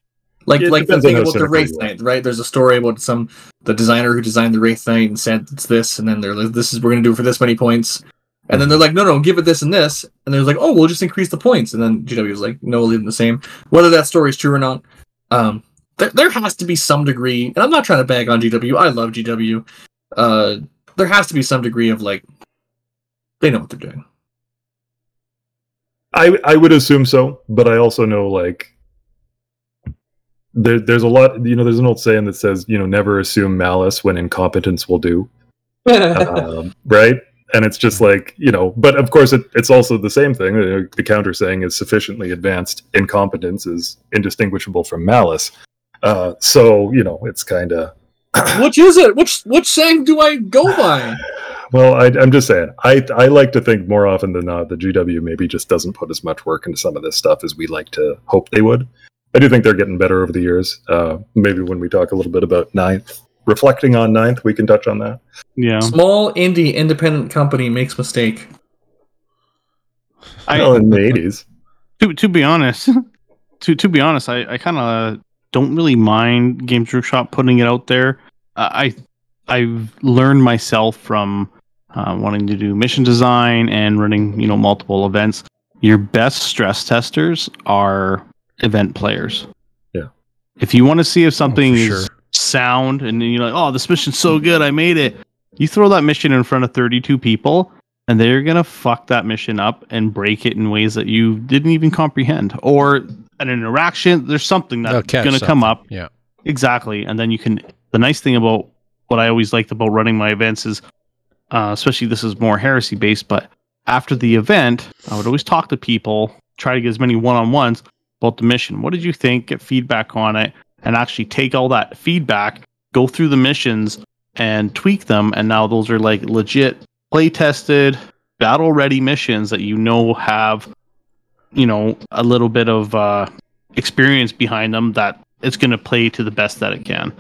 [SPEAKER 3] Like
[SPEAKER 4] It
[SPEAKER 3] like the thing about the
[SPEAKER 4] cynical
[SPEAKER 3] Wraith. Knight, right? There's a story about some the designer who designed the Wraithknight and said it's this, and then they're like, "This is we're gonna do it for this many points," and then they're like, "No, no, give it this and this," and they're like, "Oh, we'll just increase the points," and then GW was like, "No, we'll leave them the same." Whether that story is true or not, um, there there has to be some degree, and I'm not trying to bag on GW. I love GW. Uh, there has to be some degree of like they know what they're doing.
[SPEAKER 4] I I would assume so, but I also know like there, there's a lot. You know, there's an old saying that says, you know, never assume malice when incompetence will do. um, right? And it's just like you know, but of course, it, it's also the same thing. uh, The counter saying is sufficiently advanced incompetence is indistinguishable from malice. Uh, so you know, it's kind of
[SPEAKER 3] Which is it? Which which saying do I go by?
[SPEAKER 4] well. I, I'm just saying. I I like to think more often than not the GW maybe just doesn't put as much work into some of this stuff as we like to hope they would. I do think they're getting better over the years. Uh, maybe when we talk a little bit about ninth, reflecting on ninth, we can touch on that.
[SPEAKER 2] Yeah.
[SPEAKER 3] Small indie independent company makes mistake.
[SPEAKER 2] I,
[SPEAKER 4] well, in the 80s.
[SPEAKER 2] to to be honest, to to be honest, I, I kind of don't really mind Games Workshop putting it out there. Uh, I I've learned myself from uh, wanting to do mission design and running you know multiple events. Your best stress testers are event players.
[SPEAKER 4] Yeah.
[SPEAKER 2] If you want to see if something
[SPEAKER 1] for
[SPEAKER 2] is
[SPEAKER 1] sure.
[SPEAKER 2] Sound and then you're like, oh, this mission's so good, I made it. You throw that mission in front of 32 people, and they're gonna fuck that mission up and break it in ways that you didn't even comprehend, or an interaction. There's something that's gonna come up
[SPEAKER 1] Yeah.
[SPEAKER 2] exactly, and then you can. The nice thing about what I always liked about running my events is, uh, especially this is more heresy based, but after the event, I would always talk to people, try to get as many one on ones about the mission. What did you think? Get feedback on it, and actually take all that feedback, go through the missions, and tweak them. And now those are like legit play tested, battle ready missions that you know have, you know, a little bit of uh, experience behind them that it's going to play to the best that it can,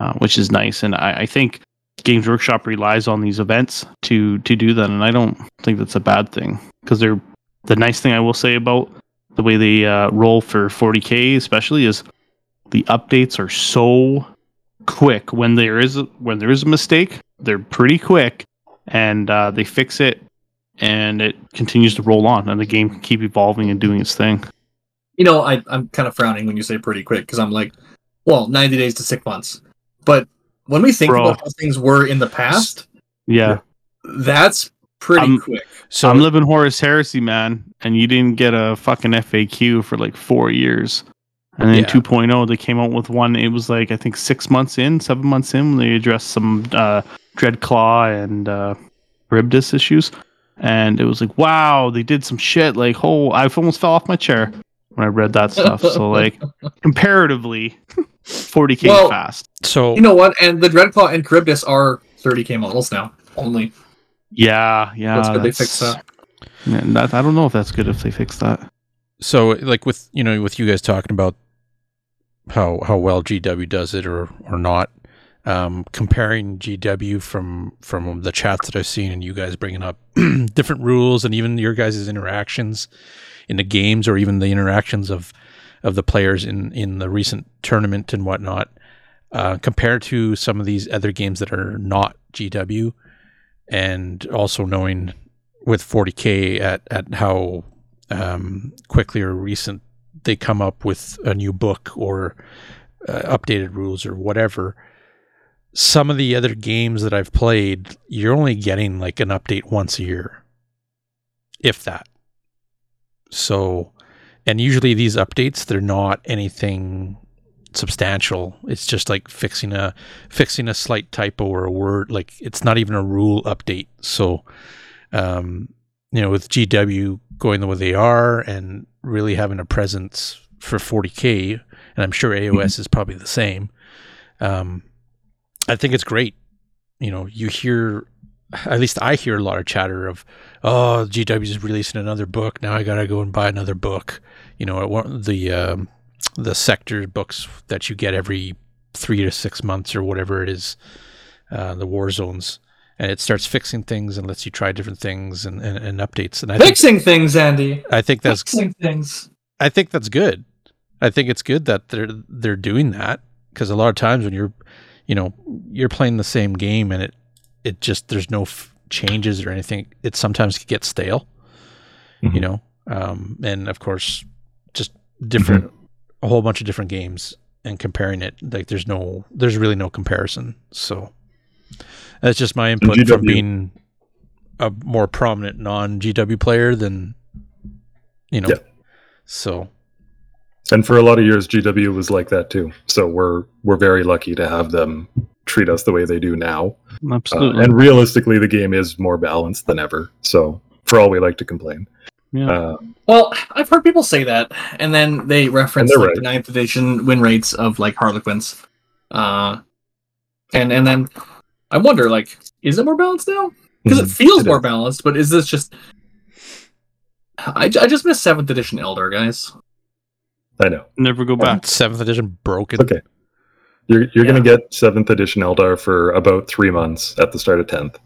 [SPEAKER 2] uh, which is nice. And I, I think Games Workshop relies on these events to to do that, and I don't think that's a bad thing because they're the nice thing I will say about the way they uh, roll for 40k, especially, is the updates are so quick when there is a, when there is a mistake. They're pretty quick, and uh, they fix it, and it continues to roll on, and the game can keep evolving and doing its thing.
[SPEAKER 3] You know, I, I'm kind of frowning when you say pretty quick because I'm like, well, 90 days to six months. But when we think
[SPEAKER 2] Bro.
[SPEAKER 3] about how things were in the past,
[SPEAKER 2] Yeah,
[SPEAKER 3] that's pretty
[SPEAKER 2] I'm-
[SPEAKER 3] quick.
[SPEAKER 1] So
[SPEAKER 2] I'm living Horus Heresy, man, and you didn't get a fucking FAQ for like four years. And then
[SPEAKER 1] Yeah.
[SPEAKER 2] 2.0, they came out with one. It was like I think six months in, seven months in, they addressed some uh, Dreadclaw and uh, Charybdis issues, and it was like, wow, they did some shit. Like, oh, I almost fell off my chair when I read that stuff. so like, comparatively, 40k
[SPEAKER 3] Well,
[SPEAKER 2] fast.
[SPEAKER 1] so
[SPEAKER 3] You know what? And the Dreadclaw and Charybdis are 30k models now only.
[SPEAKER 2] Yeah, yeah.
[SPEAKER 3] That's good they fixed
[SPEAKER 2] that's- Yeah, that. I don't know if that's good if they fix that.
[SPEAKER 1] so like with you know with you guys talking about how how well GW does it or or not. Um comparing GW from from the chats that I've seen and you guys bringing up different rules and even your guys' interactions in the games or even the interactions of of the players in in the recent tournament and whatnot uh compared to some of these other games that are not GW and also knowing with 40k at at how um, quickly or recent they come up with a new book or uh, updated rules or whatever. Some of the other games that I've played, you're only getting like an update once a year, if that. So, and usually these updates, they're not anything substantial. It's just like fixing a fixing a slight typo or a word. Like it's not even a rule update. So, um, you know, with GW going the way they are and really having a presence for 40k, and I'm sure AOS is probably the same. Um, I think it's great. You know, you hear, at least I hear a lot of chatter of, oh, GW is releasing another book. Now I gotta go and buy another book. You know, the um, the sector books that you get every three to six months or whatever it is, uh, the war zones, and it starts fixing things and lets you try different things and, and, and updates. And I think
[SPEAKER 3] Fixing things, Andy.
[SPEAKER 1] I think that's
[SPEAKER 3] Fixing things.
[SPEAKER 1] I think that's good. I think it's good that they're they're doing that because a lot of times when you're, you know, you're playing the same game and it it just there's no f- changes or anything. It sometimes can get stale, you
[SPEAKER 4] Mhm.
[SPEAKER 1] know. Um, and of course, just different, a whole bunch of different games and comparing it like there's no there's really no comparison. So that's just my input from being a more prominent non GW player than you know.
[SPEAKER 4] Yeah.
[SPEAKER 1] So
[SPEAKER 4] And for a lot of years, GW was like that too. So we're we're very lucky to have them treat us the way they do now. Uh,
[SPEAKER 2] Absolutely.
[SPEAKER 4] and realistically, the game is more balanced than ever. So for all we like to complain,
[SPEAKER 2] yeah.
[SPEAKER 4] uh,
[SPEAKER 3] Well, I've heard people say that, and then they reference like
[SPEAKER 4] they're
[SPEAKER 3] the ninth edition win rates of like Harlequins, uh, and and then I wonder like, is it more balanced now? Because it
[SPEAKER 4] Mhm.
[SPEAKER 3] feels
[SPEAKER 4] It
[SPEAKER 3] more
[SPEAKER 4] is.
[SPEAKER 3] balanced, but is this just? I, I just miss seventh edition Eldar guys.
[SPEAKER 4] I know.
[SPEAKER 2] Never go back.
[SPEAKER 1] seventh edition broken.
[SPEAKER 4] Okay. You're you're
[SPEAKER 3] Yeah.
[SPEAKER 4] gonna get seventh edition Eldar for about three months at the start of tenth.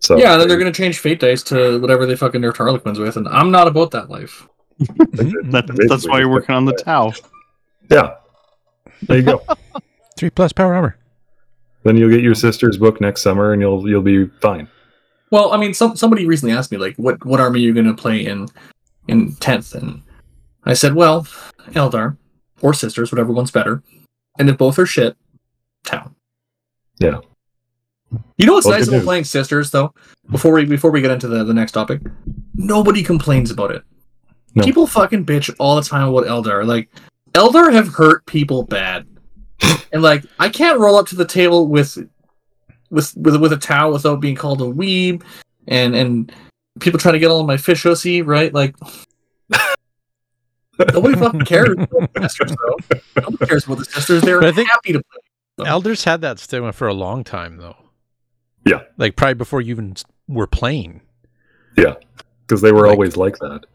[SPEAKER 4] So
[SPEAKER 3] yeah, and then they're gonna change fate dice to whatever they fucking nerfed Harlequins with, and I'm not about that life.
[SPEAKER 2] That, that's why you're working on the Tau.
[SPEAKER 4] yeah. There you go.
[SPEAKER 1] Three plus power armor.
[SPEAKER 4] Then you'll get your sister's book next summer, and you'll you'll be fine.
[SPEAKER 3] Well, I mean, some somebody recently asked me like, what what army are you gonna play in in tenth, and I said, well, Eldar or Sisters, whatever one's better, and if both are shit, Tau.
[SPEAKER 4] Yeah.
[SPEAKER 3] You know what's nice about playing Sisters though? Before we before we get into the the next topic, nobody complains about it.
[SPEAKER 4] No.
[SPEAKER 3] People fucking bitch all the time about Eldar. Like Eldar have hurt people bad, and like I can't roll up to the table with with with with a towel without being called a weeb, and and people trying to get all my fish hussy, right? Like nobody fucking cares about the sisters, though. Nobody cares about the sisters. They're
[SPEAKER 1] I think-
[SPEAKER 3] happy to play.
[SPEAKER 1] Elders had that stigma for a long time, though.
[SPEAKER 4] Yeah.
[SPEAKER 1] Like probably before you even were playing. Yeah.
[SPEAKER 4] Because they were
[SPEAKER 1] Like-
[SPEAKER 4] always like that.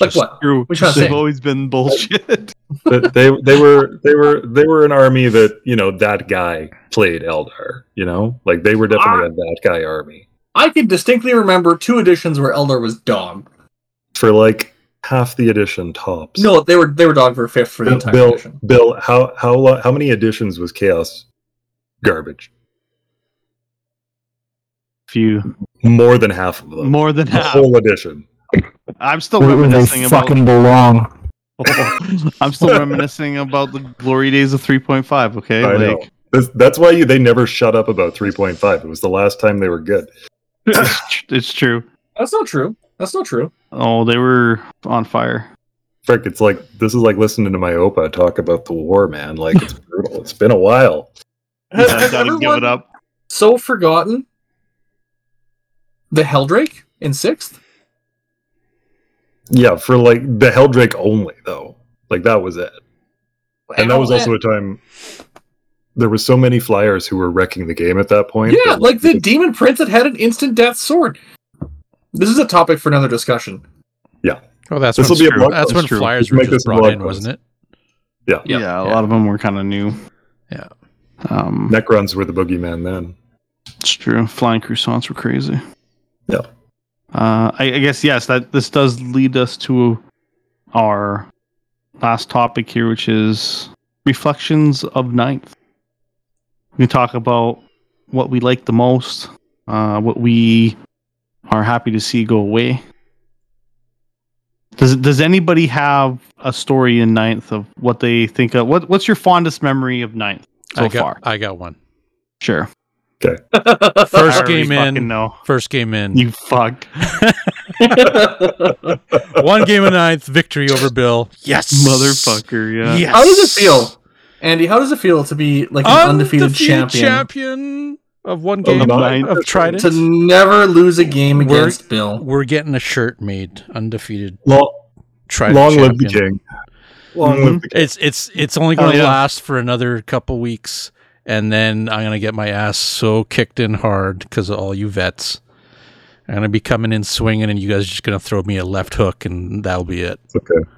[SPEAKER 3] Like
[SPEAKER 1] Just-
[SPEAKER 3] what?
[SPEAKER 2] True.
[SPEAKER 3] What you
[SPEAKER 2] They've
[SPEAKER 3] say?
[SPEAKER 2] always been bullshit.
[SPEAKER 4] But they they were they were they were an army that you know that guy played Eldar. You know, like they were definitely ah. a that guy army
[SPEAKER 3] I can distinctly remember two editions where Eldar was dog.
[SPEAKER 4] for like half the edition tops.
[SPEAKER 3] No, they were they were dog for a fifth for the
[SPEAKER 4] Bill,
[SPEAKER 3] entire
[SPEAKER 4] Bill,
[SPEAKER 3] edition.
[SPEAKER 4] Bill, how how how many editions was Chaos garbage?
[SPEAKER 2] Few
[SPEAKER 4] More than half of them.
[SPEAKER 2] more than
[SPEAKER 4] the
[SPEAKER 2] half.
[SPEAKER 4] whole edition.
[SPEAKER 2] I'm still
[SPEAKER 5] Where they
[SPEAKER 2] reminiscing about.
[SPEAKER 5] fucking belong.
[SPEAKER 2] I'm still reminiscing about the glory days of 3.5. Okay,
[SPEAKER 4] I know.
[SPEAKER 2] like
[SPEAKER 4] That's, that's why you they never shut up about 3.5. It was the last time they were good.
[SPEAKER 2] it's, true.
[SPEAKER 3] That's not true. That's not true.
[SPEAKER 2] Oh, they were on fire.
[SPEAKER 4] Frick, it's like this is like listening to my opa talk about the war, man. Like it's brutal. It's been a while.
[SPEAKER 3] Has,
[SPEAKER 2] I
[SPEAKER 3] has
[SPEAKER 2] gotta give it up.
[SPEAKER 3] so forgotten the Heldrake in sixth?
[SPEAKER 4] Yeah, for like the Heldrake only though. Like that was it. And that was also a time there were so many flyers who were wrecking the game at that point.
[SPEAKER 3] yeah,
[SPEAKER 4] that,
[SPEAKER 3] like the demon prince that had an instant death sword. This is a topic for another discussion. Yeah.
[SPEAKER 1] Oh, that's
[SPEAKER 4] This will be a blog
[SPEAKER 1] that's when
[SPEAKER 2] True.
[SPEAKER 1] flyers were
[SPEAKER 4] make
[SPEAKER 1] just
[SPEAKER 4] this a
[SPEAKER 1] brought in,
[SPEAKER 4] post.
[SPEAKER 1] wasn't it?
[SPEAKER 4] yeah.
[SPEAKER 2] Yeah,
[SPEAKER 3] Yeah.
[SPEAKER 2] a lot of them were kind of new.
[SPEAKER 1] Yeah.
[SPEAKER 2] Um,
[SPEAKER 4] Necrons were the boogeyman then.
[SPEAKER 2] it's true. Flying croissants were crazy.
[SPEAKER 4] Yeah.
[SPEAKER 2] Uh, I, I guess yes. That this does lead us to our last topic here, which is reflections of ninth. We talk about what we like the most, uh, what we are happy to see go away. Does Does anybody have a story in ninth of what they think of? What What's your fondest memory of ninth so
[SPEAKER 1] I got,
[SPEAKER 2] far?
[SPEAKER 1] I got one.
[SPEAKER 2] Sure.
[SPEAKER 1] First game in.
[SPEAKER 2] know.
[SPEAKER 1] First game in.
[SPEAKER 2] You fuck,
[SPEAKER 1] one game in ninth. Victory over Bill. Yes,
[SPEAKER 2] motherfucker. Yeah.
[SPEAKER 1] Yes.
[SPEAKER 3] How does it feel, Andy? How does it feel to be like an undefeated, champion,
[SPEAKER 1] champion of one game
[SPEAKER 4] Of
[SPEAKER 1] game
[SPEAKER 2] nine.
[SPEAKER 1] of Trident.
[SPEAKER 3] to never lose a game
[SPEAKER 1] We're-
[SPEAKER 3] against Bill?
[SPEAKER 1] We're getting a shirt made. Undefeated
[SPEAKER 4] Long,
[SPEAKER 1] Trident
[SPEAKER 4] long live the
[SPEAKER 1] champion.
[SPEAKER 4] king. Long
[SPEAKER 2] Mhm.
[SPEAKER 4] live the king.
[SPEAKER 1] It's it's it's only
[SPEAKER 2] Oh,
[SPEAKER 1] going to
[SPEAKER 2] yeah.
[SPEAKER 1] last for another couple weeks, and then I'm gonna get my ass so kicked in hard because of all you vets. I'm gonna be coming in swinging, and you guys are just gonna throw me a left hook, and that'll be it.
[SPEAKER 4] It's okay.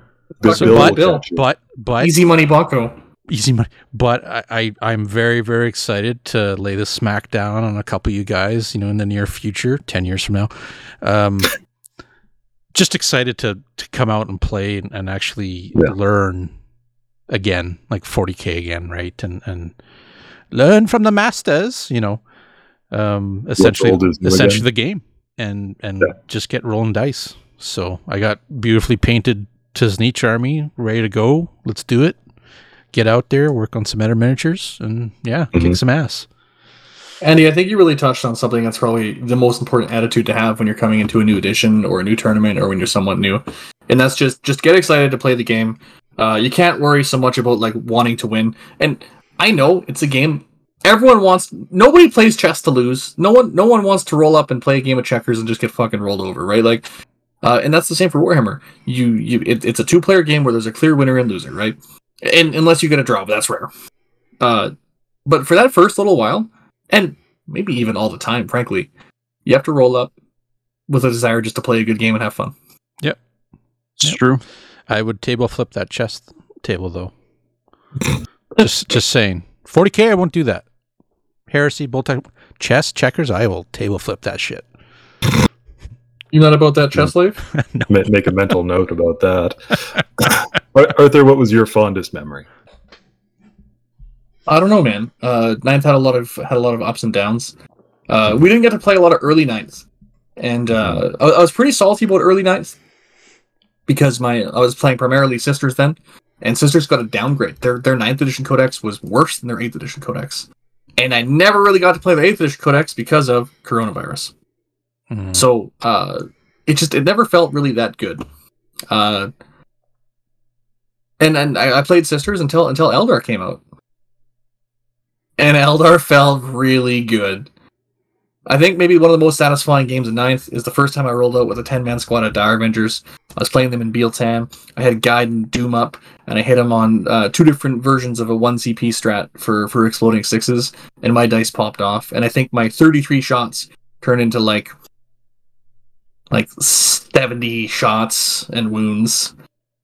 [SPEAKER 3] Fuck
[SPEAKER 4] Bill
[SPEAKER 1] but-
[SPEAKER 3] Bill.
[SPEAKER 1] But but
[SPEAKER 3] Easy money, Bonko.
[SPEAKER 1] easy money. But I, I I'm very very excited to lay the smack down on a couple of you guys. You know, in the near future, ten years from now. Um, just excited to to come out and play and, and actually
[SPEAKER 4] Yeah.
[SPEAKER 1] learn again, like 40k again, right? And and learn from the masters. You know, um, essentially
[SPEAKER 4] old is new
[SPEAKER 1] essentially
[SPEAKER 4] again.
[SPEAKER 1] the game, and and
[SPEAKER 4] Yeah.
[SPEAKER 1] just get rolling dice. So I got beautifully painted Tzeentch army ready to go. Let's do it. Get out there, work on some better miniatures, and yeah, kick
[SPEAKER 4] Mhm.
[SPEAKER 1] some ass.
[SPEAKER 3] Andy, I think you really touched on something that's probably the most important attitude to have when you're coming into a new edition or a new tournament or when you're somewhat new. And that's just just get excited to play the game. Uh, you can't worry so much about like wanting to win. And I know it's a game. Everyone wants. Nobody plays chess to lose. No one. No one wants to roll up and play a game of checkers and just get fucking rolled over, right? Like, uh, and that's the same for Warhammer. You you. It, it's a two player game where there's a clear winner and loser, right? And unless you get a draw, but that's rare. Uh, but for that first little while, and maybe even all the time, frankly, you have to roll up with a desire just to play a good game and have fun.
[SPEAKER 2] It's
[SPEAKER 1] Yep.
[SPEAKER 2] true.
[SPEAKER 1] I would table flip that chess table though. just just saying. 40k, I won't do that. Heresy, bolt type, chess, checkers, I will table flip that shit.
[SPEAKER 3] You not about that chess slave?
[SPEAKER 4] Ma- make a mental note about that. Arthur, what was your fondest memory?
[SPEAKER 3] I don't know, man. Uh, ninth had a lot of had a lot of ups and downs. Uh, we didn't get to play a lot of early ninth, and uh, I, I was pretty salty about early ninth because my I was playing primarily sisters then, and sisters got a downgrade. Their their ninth edition codex was worse than their eighth edition codex, and I never really got to play the eighth edition codex because of coronavirus.
[SPEAKER 1] Mm.
[SPEAKER 3] So uh, it just it never felt really that good. Uh, and and I, I played Sisters until until Eldar came out, and Eldar felt really good. I think maybe one of the most satisfying games in ninth is the first time I rolled out with a ten man squad of Dire Avengers. I was playing them in Biel-Tan. I had Guide and Doom up, and I hit them on uh, two different versions of a one CP strat for for exploding sixes, and my dice popped off. And I think my thirty three shots turned into like like 70 shots and wounds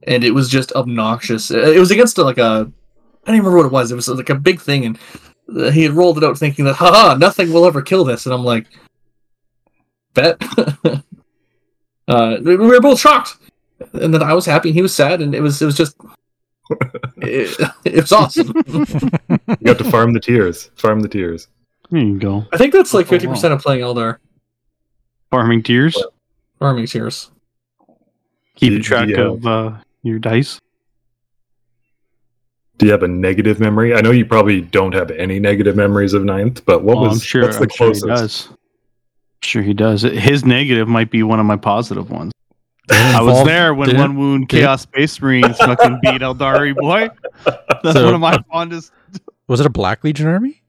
[SPEAKER 3] and it was just obnoxious it was against like a i don't even remember what it was it was like a big thing and he had rolled it out thinking that haha nothing will ever kill this and i'm like bet uh we were both shocked and then i was happy and he was sad and it was it was just it, it was awesome
[SPEAKER 4] You got to farm the tears. Farm the tears.
[SPEAKER 2] There you go.
[SPEAKER 3] i think that's like
[SPEAKER 2] Oh,
[SPEAKER 3] 50% of playing eldar
[SPEAKER 2] Farming tears.
[SPEAKER 3] farming tears
[SPEAKER 2] Keeping
[SPEAKER 4] Do-
[SPEAKER 2] track
[SPEAKER 4] do you
[SPEAKER 2] of uh, your dice.
[SPEAKER 4] Do you have a negative memory? I know you probably don't have any negative memories of ninth, but what
[SPEAKER 2] Oh,
[SPEAKER 4] was
[SPEAKER 2] I'm sure.
[SPEAKER 4] what's the
[SPEAKER 2] I'm sure he
[SPEAKER 4] closest?
[SPEAKER 2] does. Sure, he does. His negative might be one of my positive ones. I was
[SPEAKER 1] Involved-
[SPEAKER 2] there when
[SPEAKER 1] did-
[SPEAKER 2] One Wound
[SPEAKER 1] did-
[SPEAKER 2] Chaos Space Marines fucking beat Eldari boy. That's
[SPEAKER 1] So-
[SPEAKER 2] one of my fondest.
[SPEAKER 1] Was it a Black Legion army?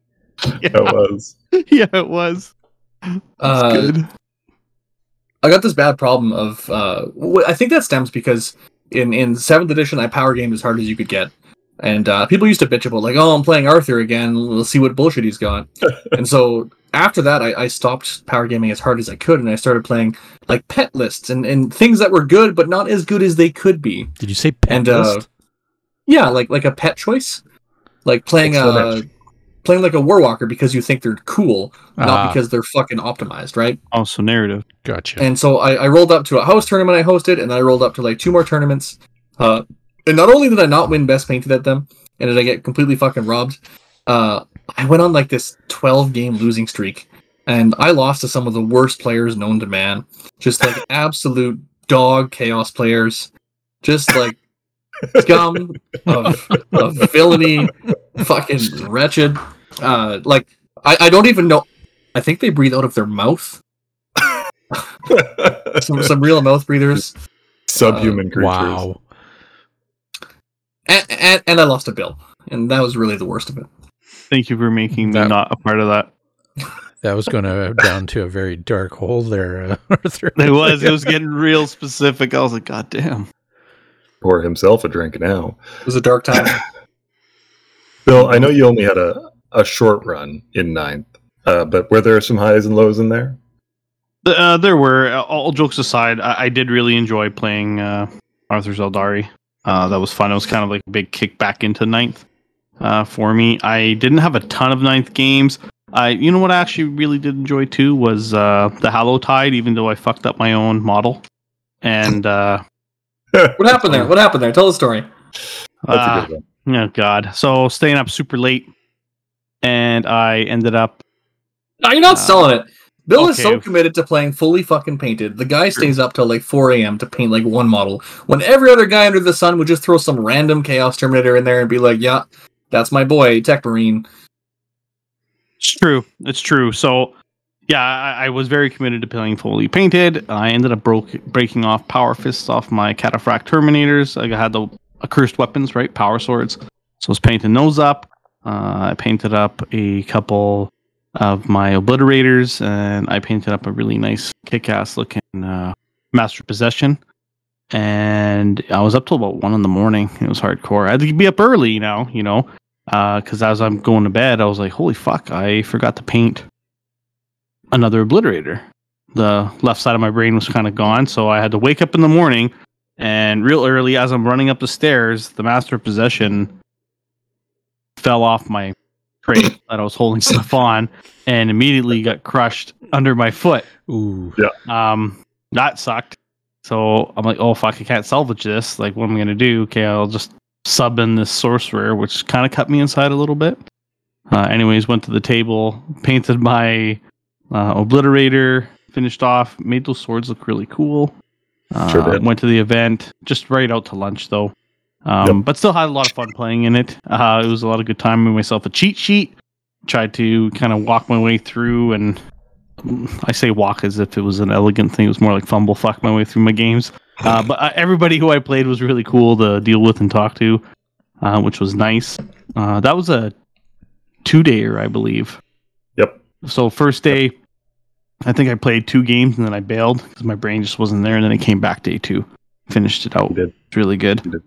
[SPEAKER 2] Yeah,
[SPEAKER 4] That was.
[SPEAKER 2] yeah it was.
[SPEAKER 3] uh,
[SPEAKER 2] Good.
[SPEAKER 3] I got this bad problem of uh I think that stems because in in seventh edition I power gamed as hard as you could get. And uh, people used to bitch about like, oh, I'm playing Arthur again. Let's see what bullshit he's got. and so after that, I, I stopped power gaming as hard as I could, and I started playing like pet lists and, and things that were good, but not as good as they could be.
[SPEAKER 1] Did you say pet
[SPEAKER 3] And, uh. Yeah, like like a pet choice, like playing a
[SPEAKER 4] Excellent.
[SPEAKER 3] playing like a Warwalker because you think they're cool,
[SPEAKER 1] Ah,
[SPEAKER 3] not because they're fucking optimized, right?
[SPEAKER 2] Also narrative.
[SPEAKER 1] gotcha.
[SPEAKER 3] And so I, I rolled up to a house tournament I hosted, and then I rolled up to like two more tournaments. Uh, and not only did I not win best painted at them, and did I get completely fucking robbed, uh, I went on like this 12 game losing streak, and I lost to some of the worst players known to man. Just like absolute dog chaos players, just like scum of, of villainy, fucking wretched. Uh, like I, I don't even know. I think they breathe out of their mouth. Some some real mouth breathers.
[SPEAKER 4] Subhuman creatures.
[SPEAKER 1] Wow.
[SPEAKER 3] And, and and I lost a bill, and that was really the worst of it.
[SPEAKER 2] Thank you for making me
[SPEAKER 1] That-
[SPEAKER 2] not a part of that.
[SPEAKER 1] That was going to down to a very dark hole there, uh, Arthur.
[SPEAKER 2] It was. It was getting real specific. I was like, God damn.
[SPEAKER 4] Pour himself a drink now.
[SPEAKER 3] It was a dark time.
[SPEAKER 4] Bill, I know you only had a, a short run in ninth, uh, but were there some highs and lows in there?
[SPEAKER 2] Uh, there were uh, all jokes aside. I, I did really enjoy playing uh, Arthur Zeldari. Uh, that was fun. It was kind of like a big kick back into ninth uh, for me. I didn't have a ton of ninth games. I, you know what, I actually really did enjoy too was uh, the Hallow Tide. Even though I fucked up my own model, and uh,
[SPEAKER 3] What happened there? What happened there? Tell the story.
[SPEAKER 4] That's
[SPEAKER 2] uh,
[SPEAKER 4] a good one.
[SPEAKER 2] oh god, so staying up super late, and I ended up
[SPEAKER 3] No, you're not
[SPEAKER 2] Uh,
[SPEAKER 3] selling it. Bill is so committed to playing fully fucking painted. The guy stays up till like 4 a.m. to paint like one model. When every other guy under the sun would just throw some random Chaos Terminator in there and be like, yeah, that's my boy, Tech Marine.
[SPEAKER 2] It's true. It's true. So, yeah, I, I was very committed to playing fully painted. I ended up broke, breaking off power fists off my cataphract terminators. I had the accursed weapons, right? Power swords. So I was painting those up. Uh, I painted up a couple of my obliterators, and I painted up a really nice kick-ass looking uh, master possession. And I was up till about one in the morning. It was hardcore. I had to be up early you know, you know, because as I'm going to bed, I was like, "Holy fuck! I forgot to paint another obliterator." The left side of my brain was kind of gone, so I had to wake up in the morning and real early as I'm running up the stairs, the master possession fell off my tray that I was holding stuff on and immediately got crushed under my foot.
[SPEAKER 1] Ooh. Yeah.
[SPEAKER 2] Um, that sucked. So I'm like, oh fuck, I can't salvage this. Like, what am I gonna do? Okay, I'll just sub in this sorcerer, which kind of cut me inside a little bit. Uh, anyways, went to the table, painted my uh, obliterator, finished off, made those swords look really cool. Uh,
[SPEAKER 4] Sure did.
[SPEAKER 2] Went to the event, just right out to lunch though. Um, But still had a lot of fun playing in it. Uh, it was a lot of good time. Made myself a cheat sheet. Tried to kind of walk my way through and I say walk as if it was an elegant thing. It was more like fumble fuck my way through my games. Uh, but uh, everybody who I played was really cool to deal with and talk to, uh, which was nice. Uh, that was a two dayer, I believe.
[SPEAKER 4] Yep.
[SPEAKER 2] So first day, I think I played two games and then I bailed because my brain just wasn't there. And then I came back day two, finished it out. It's really good.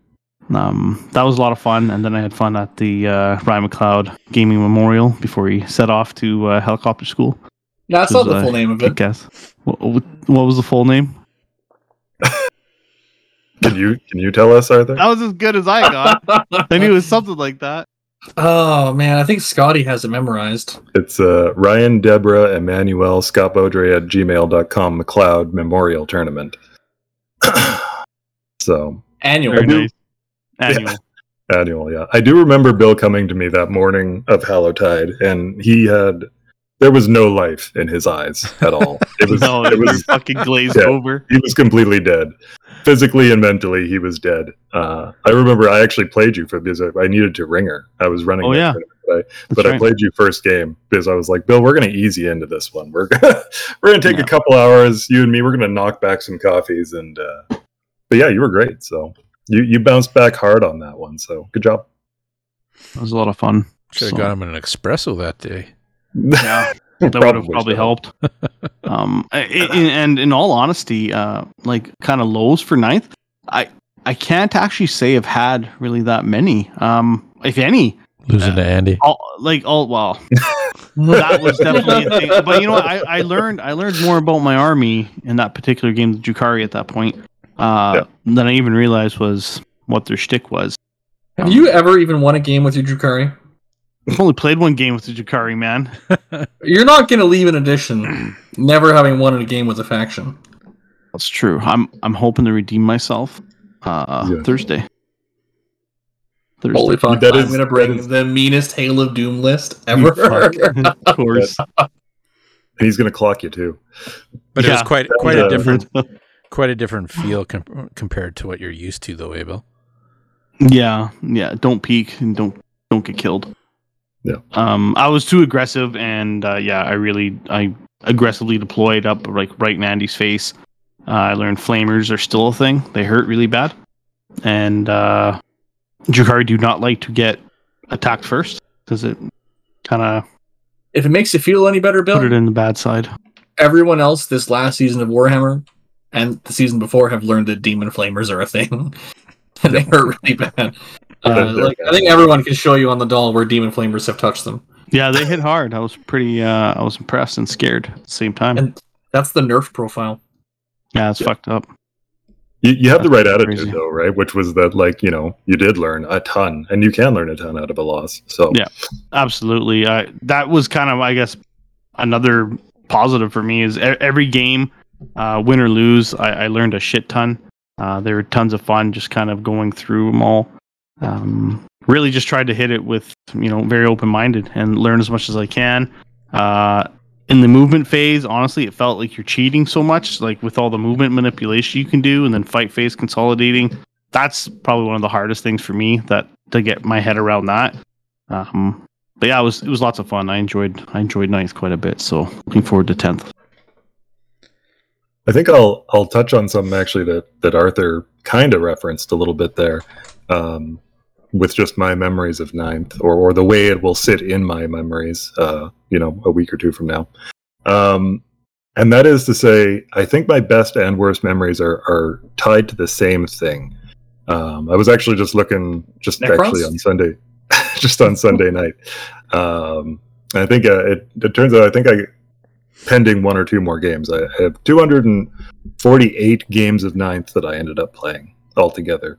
[SPEAKER 4] You did.
[SPEAKER 2] Um, that was a lot of fun, and then I had fun at the uh, Ryan McLeod Gaming Memorial before he set off to uh, helicopter school.
[SPEAKER 3] That's not the
[SPEAKER 2] Uh,
[SPEAKER 3] full name of it.
[SPEAKER 2] guess. What, what what was the full name?
[SPEAKER 4] Can you can you tell us, Arthur?
[SPEAKER 2] That was as good as I got. I knew it was something like that.
[SPEAKER 3] Oh man, I think Scotty has it memorized.
[SPEAKER 4] It's uh, Ryan, Deborah, Emmanuel, Scott Beaudry at gmail.com McLeod Memorial Tournament. so
[SPEAKER 3] Annual.
[SPEAKER 2] Very nice. Annual.
[SPEAKER 4] annual, yeah. I do remember Bill coming to me that morning of Hallowtide, and he had there was no life in his eyes at all. It was
[SPEAKER 2] no,
[SPEAKER 4] it
[SPEAKER 2] was fucking glazed
[SPEAKER 4] Yeah.
[SPEAKER 2] over.
[SPEAKER 4] he was completely dead. Physically and mentally, he was dead. Uh, I remember I actually played you for because I needed to ringer. I was running,
[SPEAKER 2] Oh, yeah.
[SPEAKER 4] but but I played you first game because I was like, Bill, we're gonna ease you into this one. We're gonna we're gonna take
[SPEAKER 2] Yeah.
[SPEAKER 4] a couple hours, you and me. We're gonna knock back some coffees, and uh, but yeah, you were great. So you you bounced back hard on that one. So good job.
[SPEAKER 2] That was a lot of fun.
[SPEAKER 1] Should have
[SPEAKER 2] So-
[SPEAKER 1] got him an espresso that day.
[SPEAKER 2] Yeah, that would have probably
[SPEAKER 4] so.
[SPEAKER 2] helped. um, i- i- and in all honesty, uh, like kind of lows for ninth, I I can't actually say I've had really that many. Um, if any,
[SPEAKER 1] Losing to Andy.
[SPEAKER 2] all like all well, that was definitely a thing. But you know, what? I I learned I learned more about my army in that particular game, the Drukhari, at that point, uh, than I even realized was what their shtick was.
[SPEAKER 3] Have you ever even won a game with your Drukhari?
[SPEAKER 2] I've only played one game with the Drukhari, man.
[SPEAKER 3] You're not going to leave an edition never having won a game with a faction.
[SPEAKER 2] That's true. I'm I'm hoping to redeem myself uh,
[SPEAKER 4] Yeah.
[SPEAKER 2] Thursday. Thursday.
[SPEAKER 3] Holy fuck!
[SPEAKER 4] That
[SPEAKER 3] I'm going to bring the meanest Hail of Doom list ever.
[SPEAKER 2] Of course.
[SPEAKER 4] And he's gonna clock you too.
[SPEAKER 1] But it was
[SPEAKER 2] Yeah.
[SPEAKER 1] quite
[SPEAKER 4] That
[SPEAKER 1] quite
[SPEAKER 4] was,
[SPEAKER 1] a different Quite a different feel com- compared to what you're used to, though, Abel.
[SPEAKER 2] Yeah, yeah. Don't peek and don't don't get killed.
[SPEAKER 4] Yeah.
[SPEAKER 2] Um, I was too aggressive, and uh, yeah, I really I aggressively deployed up like right in Andy's face. Uh, I learned flamers are still a thing. They hurt really bad, and uh, Drukhari do not like to get attacked first because it kind of
[SPEAKER 3] If it makes you feel any better, Bill,
[SPEAKER 2] put it in the bad side.
[SPEAKER 3] everyone else this last season of Warhammer and the season before have learned that demon flamers are a thing. and they hurt really bad. Uh,
[SPEAKER 4] They're- they're
[SPEAKER 3] like I think everyone can show you on the doll where demon flamers have touched them.
[SPEAKER 2] Yeah, they hit hard. I was pretty. Uh, I was impressed and scared at the same time.
[SPEAKER 3] And- That's the nerf profile.
[SPEAKER 2] yeah, it's fucked up.
[SPEAKER 4] You, you have the right attitude
[SPEAKER 2] crazy.
[SPEAKER 4] though, right? Which was that like you know you did learn a ton, and you can learn a ton out of a loss. So
[SPEAKER 2] Yeah. Absolutely. I that was kind of, I guess, another positive for me is every game, uh, win or lose, I, I learned a shit ton. Uh, there were tons of fun just kind of going through them all. Um, really just tried to hit it with, you know, very open minded and learn as much as I can. Uh, in the movement phase, honestly, it felt like you're cheating so much, like with all the movement manipulation you can do, and then fight phase consolidating. That's probably one of the hardest things for me that to get my head around that. Um, but yeah, it was it was lots of fun. I enjoyed I enjoyed ninth quite a bit. So looking forward to tenth.
[SPEAKER 4] I think I'll I'll touch on something actually that that Arthur kind of referenced a little bit there, um, with just my memories of ninth, or or the way it will sit in my memories. Uh, you know, a week or two from now, um, and that is to say, I think my best and worst memories are are tied to the same thing. Um, I was actually just looking, just actually on Sunday, just on Sunday night. Um, I think uh, it it turns out I think I pending one or two more games. I have 248 games of ninth that I ended up playing altogether.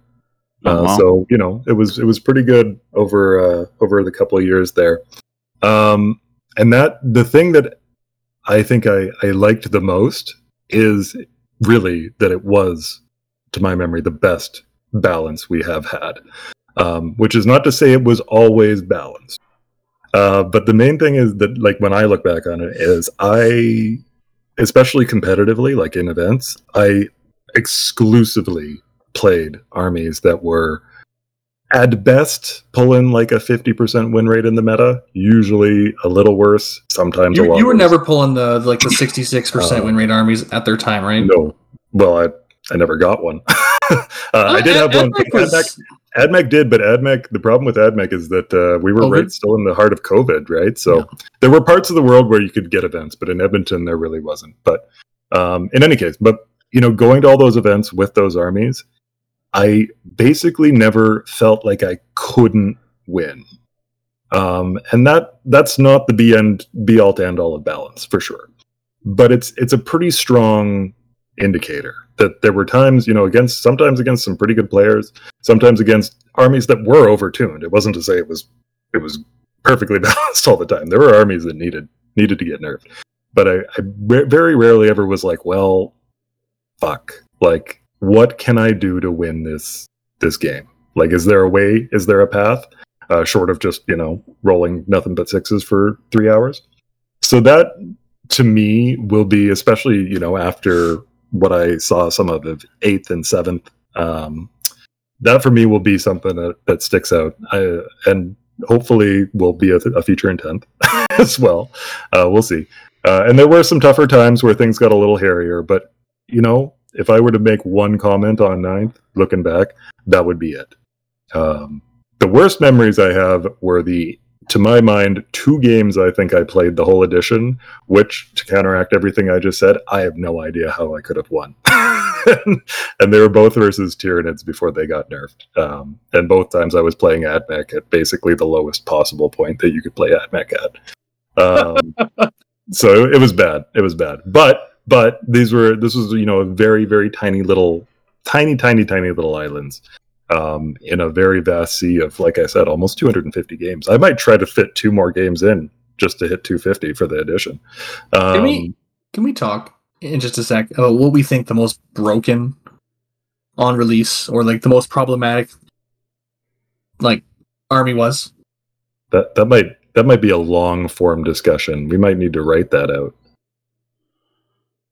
[SPEAKER 2] Oh,
[SPEAKER 4] Uh. So you know, it was it was pretty good over uh, over the couple of years there. Um, and that the thing that I think I, I liked the most is really that it was, to my memory, the best balance we have had. Um, which is not to say it was always balanced. Uh, but the main thing is that, like, when I look back on it, is I, especially competitively, like in events, I exclusively played armies that were, at best, pulling like a 50% win rate in the meta, usually a little worse, sometimes a
[SPEAKER 3] You,
[SPEAKER 4] lot
[SPEAKER 3] you were
[SPEAKER 4] worse.
[SPEAKER 3] never pulling the like the sixty six percent
[SPEAKER 4] Uh,
[SPEAKER 3] win rate armies at their time, right?
[SPEAKER 4] No. Well, I, I never got one. uh, I did have one.
[SPEAKER 3] Was-
[SPEAKER 4] AdMech, did, but AdMech, the problem with AdMech is that uh, we were
[SPEAKER 3] COVID?
[SPEAKER 4] right still in the heart of COVID, right? So
[SPEAKER 3] Yeah.
[SPEAKER 4] there were parts of the world where you could get events, but in Edmonton there really wasn't. But um, in any case, but you know, going to all those events with those armies, I basically never felt like I couldn't win. Um, and that that's not the be end be all to end all of balance for sure. But it's it's a pretty strong indicator that there were times, you know, against sometimes against some pretty good players, sometimes against armies that were overtuned. It wasn't to say it was it was perfectly balanced all the time. There were armies that needed needed to get nerfed, but I, I very rarely ever was like, well, fuck, like what can I do to win this this game? Like, is there a way? Is there a path? Uh, short of just you know rolling nothing but sixes for three hours. So that to me will be especially you know after what I saw some of the eighth and seventh. Um, that for me will be something that, that sticks out, I, and hopefully will be a, a feature in tenth as well. Uh, we'll see. Uh, and there were some tougher times where things got a little hairier, but you know, if I were to make one comment on ninth, looking back, that would be it. Um, the worst memories I have were the, to my mind, two games I think I played the whole edition, which to counteract everything I just said, I have no idea how I could have won. and they were both versus Tyranids before they got nerfed. Um, and both times I was playing AdMech at basically the lowest possible point that you could play AdMech at. Um, so it was bad. It was bad. But but these were this was you know a very very tiny little tiny tiny tiny little islands um, in a very vast sea of like I said almost 250 games. I might try to fit two more games in just to hit 250 for the edition. Um,
[SPEAKER 3] Can we can we talk in just a sec about what we think the most broken on release or like the most problematic like army was?
[SPEAKER 4] that that might that might be a long form discussion. We might need to write that out.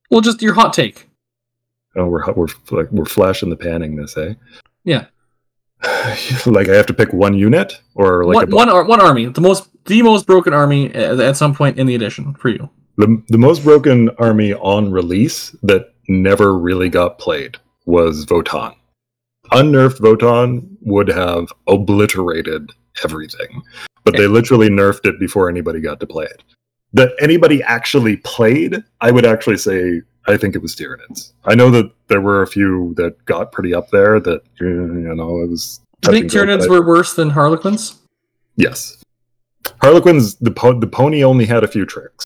[SPEAKER 3] Well, just your hot take.
[SPEAKER 4] Oh, we're we're like we're flashing the panning this, eh?
[SPEAKER 3] Yeah.
[SPEAKER 4] like I have to pick one unit or like
[SPEAKER 3] one, one, ar- one army, the most the most broken army at, at some point in the edition for you.
[SPEAKER 4] the the most broken army on release that never really got played was Votann. Unnerfed Votann would have obliterated everything, but they literally nerfed it before anybody got to play it. That anybody actually played, I would actually say I think it was Tyranids. I know that there were a few that got pretty up there that you know it was.
[SPEAKER 3] You think
[SPEAKER 4] touch and go,
[SPEAKER 3] Tyranids were worse than Harlequins?
[SPEAKER 4] Yes. Harlequins, the po- the pony only had a few tricks.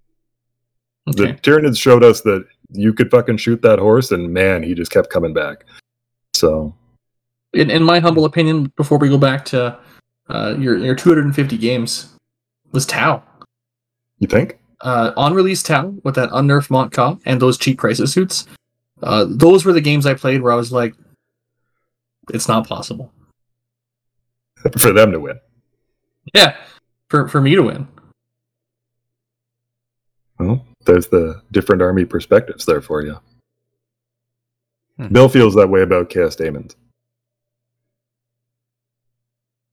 [SPEAKER 4] The
[SPEAKER 3] Okay.
[SPEAKER 4] Tyranids showed us that you could fucking shoot that horse, and man, he just kept coming back. So
[SPEAKER 3] In, in my humble opinion, before we go back to uh, your your 250 games, was Tau.
[SPEAKER 4] you think?
[SPEAKER 3] Uh, on release Tau with that unnerfed Mont'ka and those cheap crisis suits. Uh, those were the games I played where I was like, it's not possible.
[SPEAKER 4] For them to win.
[SPEAKER 3] Yeah, for for me to win.
[SPEAKER 4] Well, there's the different army perspectives there for you.
[SPEAKER 1] Hmm.
[SPEAKER 4] Bill feels that way about Chaos Daemons.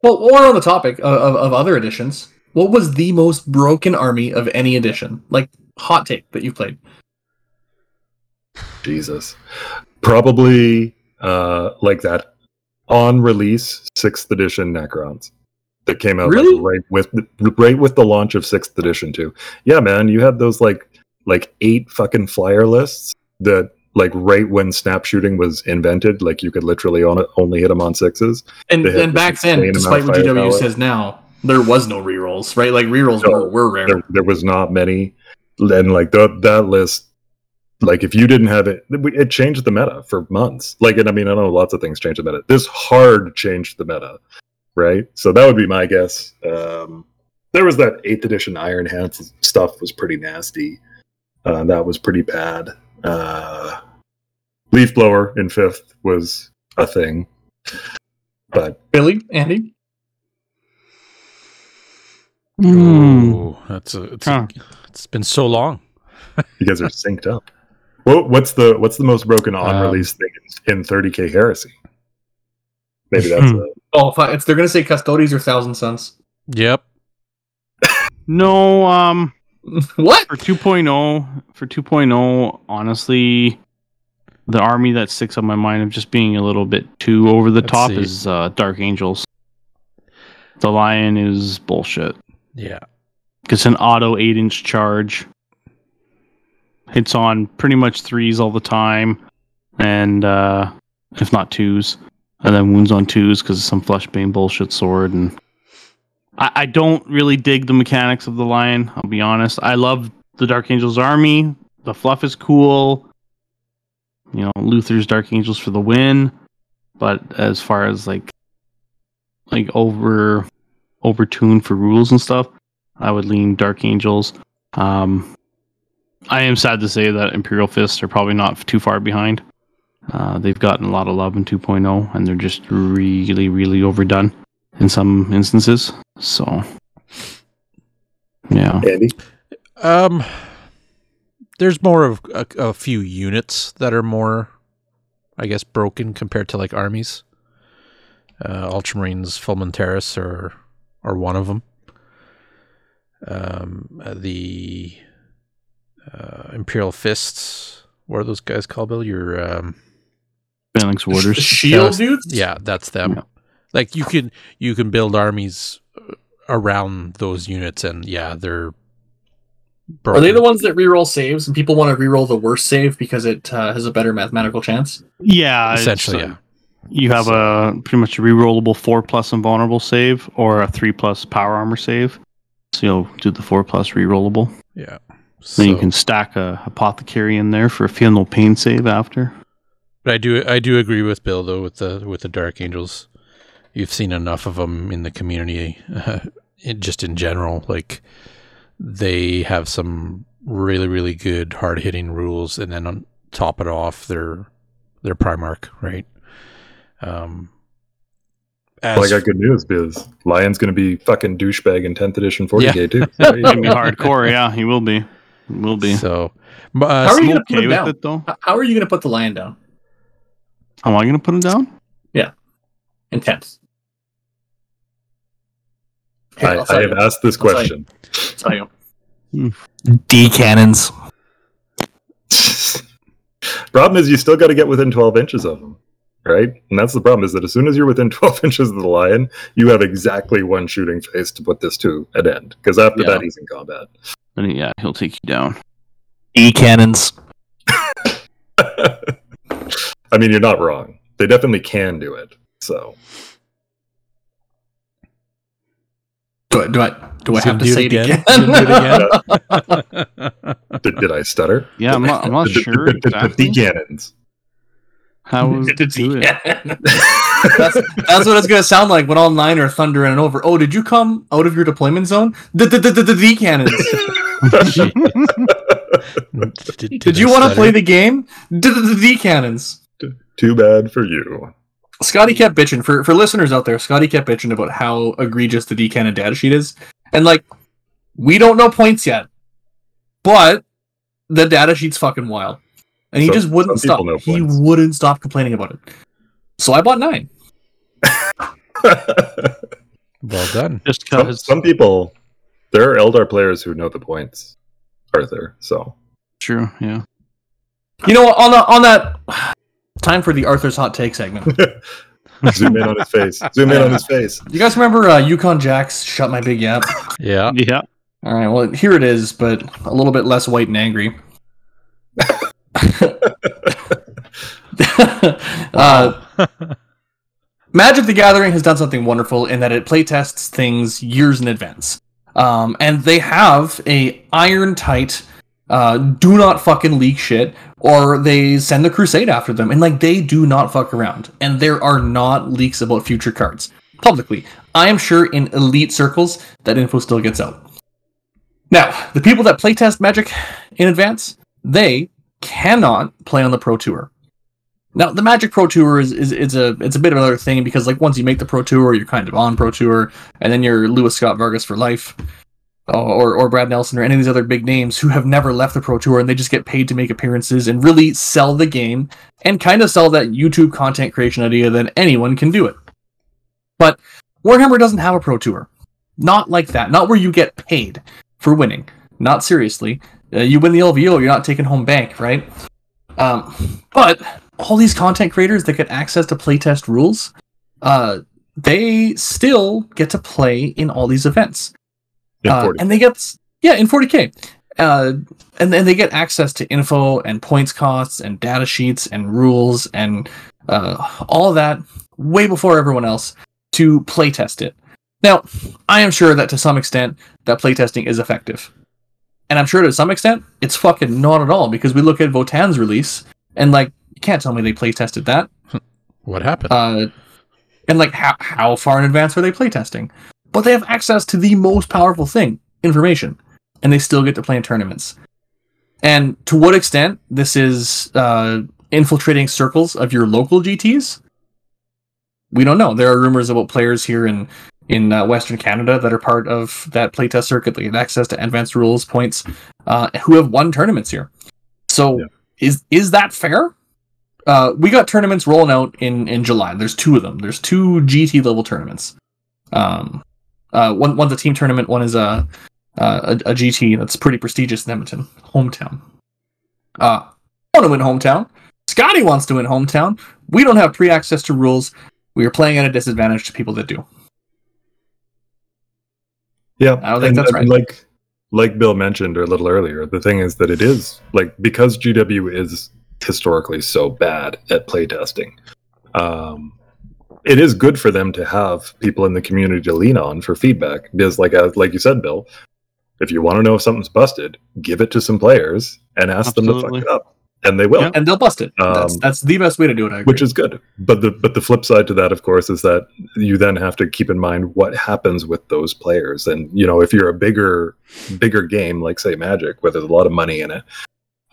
[SPEAKER 3] Well, we're on the topic of, of, of other editions, what was the most broken army of any edition? Like hot take that you played.
[SPEAKER 4] Jesus. Probably uh like that on release sixth edition Necrons that came out like, right with right with the launch of sixth edition too. Yeah, man, you had those like like eight fucking flyer lists that like right when snap shooting was invented, like you could literally on only hit them on sixes.
[SPEAKER 3] And and back then, despite what GW says now, there was no rerolls, right? Like rerolls
[SPEAKER 4] No,
[SPEAKER 3] were, were rare.
[SPEAKER 4] There, there was not many, and like that that list, like if you didn't have it, it changed the meta for months. Like, and I mean, I know lots of things changed the meta. This hard changed the meta, right? So that would be my guess. Um, there was that eighth edition Iron Hands stuff was pretty nasty. Uh, that was pretty bad. Uh, Leaf blower in fifth was a thing, but
[SPEAKER 3] Billy, Andy,
[SPEAKER 2] Hmm.
[SPEAKER 1] Oh, that's a, it's,
[SPEAKER 2] Huh.
[SPEAKER 1] it's been so long.
[SPEAKER 4] you guys are synced up. What, what's the what's the most broken on
[SPEAKER 1] Um,
[SPEAKER 4] release thing in 30k heresy? Maybe that's
[SPEAKER 2] Hmm.
[SPEAKER 4] a,
[SPEAKER 3] oh, if, I, if they're gonna say Custodes or Thousand Sons,
[SPEAKER 1] Yep.
[SPEAKER 2] No, um,
[SPEAKER 3] what?
[SPEAKER 2] for 2.0, for 2.0, honestly, the army that sticks on my mind of just being a little bit too over the
[SPEAKER 1] Let's
[SPEAKER 2] top
[SPEAKER 1] see.
[SPEAKER 2] is uh, Dark Angels. The Lion is bullshit.
[SPEAKER 1] Yeah.
[SPEAKER 2] It's an auto 8 inch charge. Hits on pretty much threes all the time, and uh, if not twos, and then wounds on twos because of some Fleshbane bullshit sword. And I, I don't really dig the mechanics of the Lion. I'll be honest. I love the Dark Angels army. The fluff is cool. You know, Luther's Dark Angels for the win. But as far as like like over overtuned for rules and stuff, I would lean Dark Angels. Um, I am sad to say that Imperial Fists are probably not too far behind. Uh, they've gotten a lot of love in 2.0, and they're just really, really overdone in some instances. So, yeah.
[SPEAKER 4] Andy.
[SPEAKER 1] Um, there's more of a, a few units that are more, I guess, broken compared to like armies. Uh, Ultramarines, Fulmentarus are are one of them. Um, uh, the uh, Imperial Fists. What are those guys called, Bill? Your um,
[SPEAKER 2] Phalanx Warders.
[SPEAKER 3] shield
[SPEAKER 1] Yeah,
[SPEAKER 3] dudes?
[SPEAKER 1] yeah, that's them.
[SPEAKER 2] Yeah.
[SPEAKER 1] Like you can you can build armies uh, around those units, and yeah, they're.
[SPEAKER 3] Are they the ones that reroll saves and people want to reroll the worst save because it uh, has a better mathematical chance?
[SPEAKER 2] Yeah.
[SPEAKER 1] essentially?
[SPEAKER 2] uh,
[SPEAKER 1] Yeah.
[SPEAKER 2] You have a pretty much a rerollable four plus invulnerable save or a three plus power armor save. So you'll do the four plus rerollable.
[SPEAKER 1] Yeah.
[SPEAKER 2] Then you can stack a apothecary in there for a feel no pain save after.
[SPEAKER 1] But I do I do agree with Bill though with the with the Dark Angels. You've seen enough of them in the community, uh, in, just in general. Like they have some really really good hard hitting rules, and then on top it off, they're they're Primarch, right? Um, as
[SPEAKER 4] Well, I got good news because Lion's going to be fucking douchebag in 10th edition 40k too.
[SPEAKER 2] He's gonna be hardcore, yeah, he will be. He will be.
[SPEAKER 1] so, uh,
[SPEAKER 3] How are you gonna put
[SPEAKER 2] okay
[SPEAKER 3] him down?
[SPEAKER 2] it though.
[SPEAKER 3] How are you going to put the lion down?
[SPEAKER 2] Am I gonna put him down?
[SPEAKER 3] Yeah, intense. Here,
[SPEAKER 4] I,
[SPEAKER 3] I'll
[SPEAKER 4] I
[SPEAKER 3] tell
[SPEAKER 4] have
[SPEAKER 3] you.
[SPEAKER 4] asked this
[SPEAKER 3] I'll
[SPEAKER 4] question.
[SPEAKER 3] Tell you.
[SPEAKER 5] D cannons.
[SPEAKER 4] problem is, you still got to get within 12 inches of him, right? And that's the problem is that as soon as you're within 12 inches of the lion, you have exactly one shooting phase to put this to an end. Because after
[SPEAKER 2] Yeah.
[SPEAKER 4] that, he's in combat.
[SPEAKER 2] And yeah, he'll take you down.
[SPEAKER 5] E cannons.
[SPEAKER 4] I mean, you're not wrong. They definitely can do it. So
[SPEAKER 3] Do I, do I, do I
[SPEAKER 1] So
[SPEAKER 3] have to say it
[SPEAKER 1] again?
[SPEAKER 3] again?
[SPEAKER 4] Did, did I stutter?
[SPEAKER 2] Yeah, I'm not, I'm not
[SPEAKER 4] The-
[SPEAKER 2] sure
[SPEAKER 4] the- the- the
[SPEAKER 2] exactly
[SPEAKER 4] cannons.
[SPEAKER 2] How to do it.
[SPEAKER 3] that's, that's what it's going to sound like when all nine are thundering and over. Oh, did you come out of your deployment zone? The the the the D cannons.
[SPEAKER 1] did,
[SPEAKER 3] Did you want to play the game? The the D cannons.
[SPEAKER 4] Too bad for you.
[SPEAKER 3] Scotty kept bitching for for listeners out there. Scotty kept bitching about how egregious the D cannon data sheet is, and like we don't know points yet, but the data sheet's fucking wild, and he
[SPEAKER 4] Some-
[SPEAKER 3] just wouldn't stop. He wouldn't stop complaining about it. So I bought nine.
[SPEAKER 1] Well done.
[SPEAKER 2] Just
[SPEAKER 4] some,
[SPEAKER 2] because.
[SPEAKER 4] some people, there are Eldar players who know the points, Arthur. So
[SPEAKER 2] True. Yeah.
[SPEAKER 3] You know? On the, on that, time for the Arthur's hot take segment.
[SPEAKER 4] zoom in on his face. Zoom in on his face.
[SPEAKER 3] You guys remember uh, Yukon Jack's "Shut My Big Yap"?
[SPEAKER 1] Yeah.
[SPEAKER 2] Yeah.
[SPEAKER 3] All right, well here it is, but a little bit less white and angry. uh, Magic the Gathering has done something wonderful in that it playtests things years in advance. Um, and they have a iron tight, uh, do not fucking leak shit, or they send the crusade after them. And like they do not fuck around. And there are not leaks about future cards publicly. I am sure in elite circles that info still gets out. Now, the people that playtest Magic in advance, they cannot play on the Pro Tour. Now, the Magic Pro Tour is, is, is a it's a bit of another thing because like once you make the Pro Tour, you're kind of on Pro Tour, and then you're Luis Scott-Vargas for life, uh, or or Brad Nelson or any of these other big names who have never left the Pro Tour and they just get paid to make appearances and really sell the game and kind of sell that YouTube content creation idea that anyone can do it. But Warhammer doesn't have a Pro Tour, not like that, not where you get paid for winning. Not seriously. Uh, you win the LVO, you're not taking home bank, right? Um, but all these content creators that get access to playtest rules, uh, they still get to play in all these events. Uh, and they get yeah in 40k uh, and then they get access to info and points costs and data sheets and rules and uh, all that way before everyone else to playtest it now i am sure that to some extent that playtesting is effective and i'm sure to some extent it's fucking not at all because we look at Votann's release and like you can't tell me they playtested that
[SPEAKER 1] What happened?
[SPEAKER 3] uh, and like how how far in advance are they playtesting? But they have access to the most powerful thing, information, and they still get to play in tournaments. And to what extent this is uh, infiltrating circles of your local GTS, we don't know. There are rumors about players here in in uh, Western Canada that are part of that playtest circuit. They have access to advanced rules points, uh, who have won tournaments here. So
[SPEAKER 4] Yeah.
[SPEAKER 3] is is that fair? Uh, we got tournaments rolling out in in July. There's two of them. There's two GT level tournaments. Um, uh, one one's a team tournament. One is a a, a GT that's pretty prestigious in Edmonton, hometown. Uh, I want to win hometown. Scotty wants to win hometown. We don't have pre access to rules. We are playing at a disadvantage to people that do.
[SPEAKER 4] Yeah,
[SPEAKER 3] I don't think
[SPEAKER 4] and-
[SPEAKER 3] that's right.
[SPEAKER 4] Like, like Bill mentioned a little earlier, the thing is that it is like because GW is historically so bad at playtesting. Um, it is good for them to have people in the community to lean on for feedback because, like, as, like you said, Bill, if you want to know if something's busted, give it to some players and ask them to fuck it up, and they will.
[SPEAKER 2] Yeah.
[SPEAKER 3] And they'll bust it. that's
[SPEAKER 4] Um,
[SPEAKER 3] that's the best way to do it. I agree.
[SPEAKER 4] which is good. But the but the flip side to that, of course, is that you then have to keep in mind what happens with those players. And you know, if you're a bigger bigger game like say Magic, where there's a lot of money in it,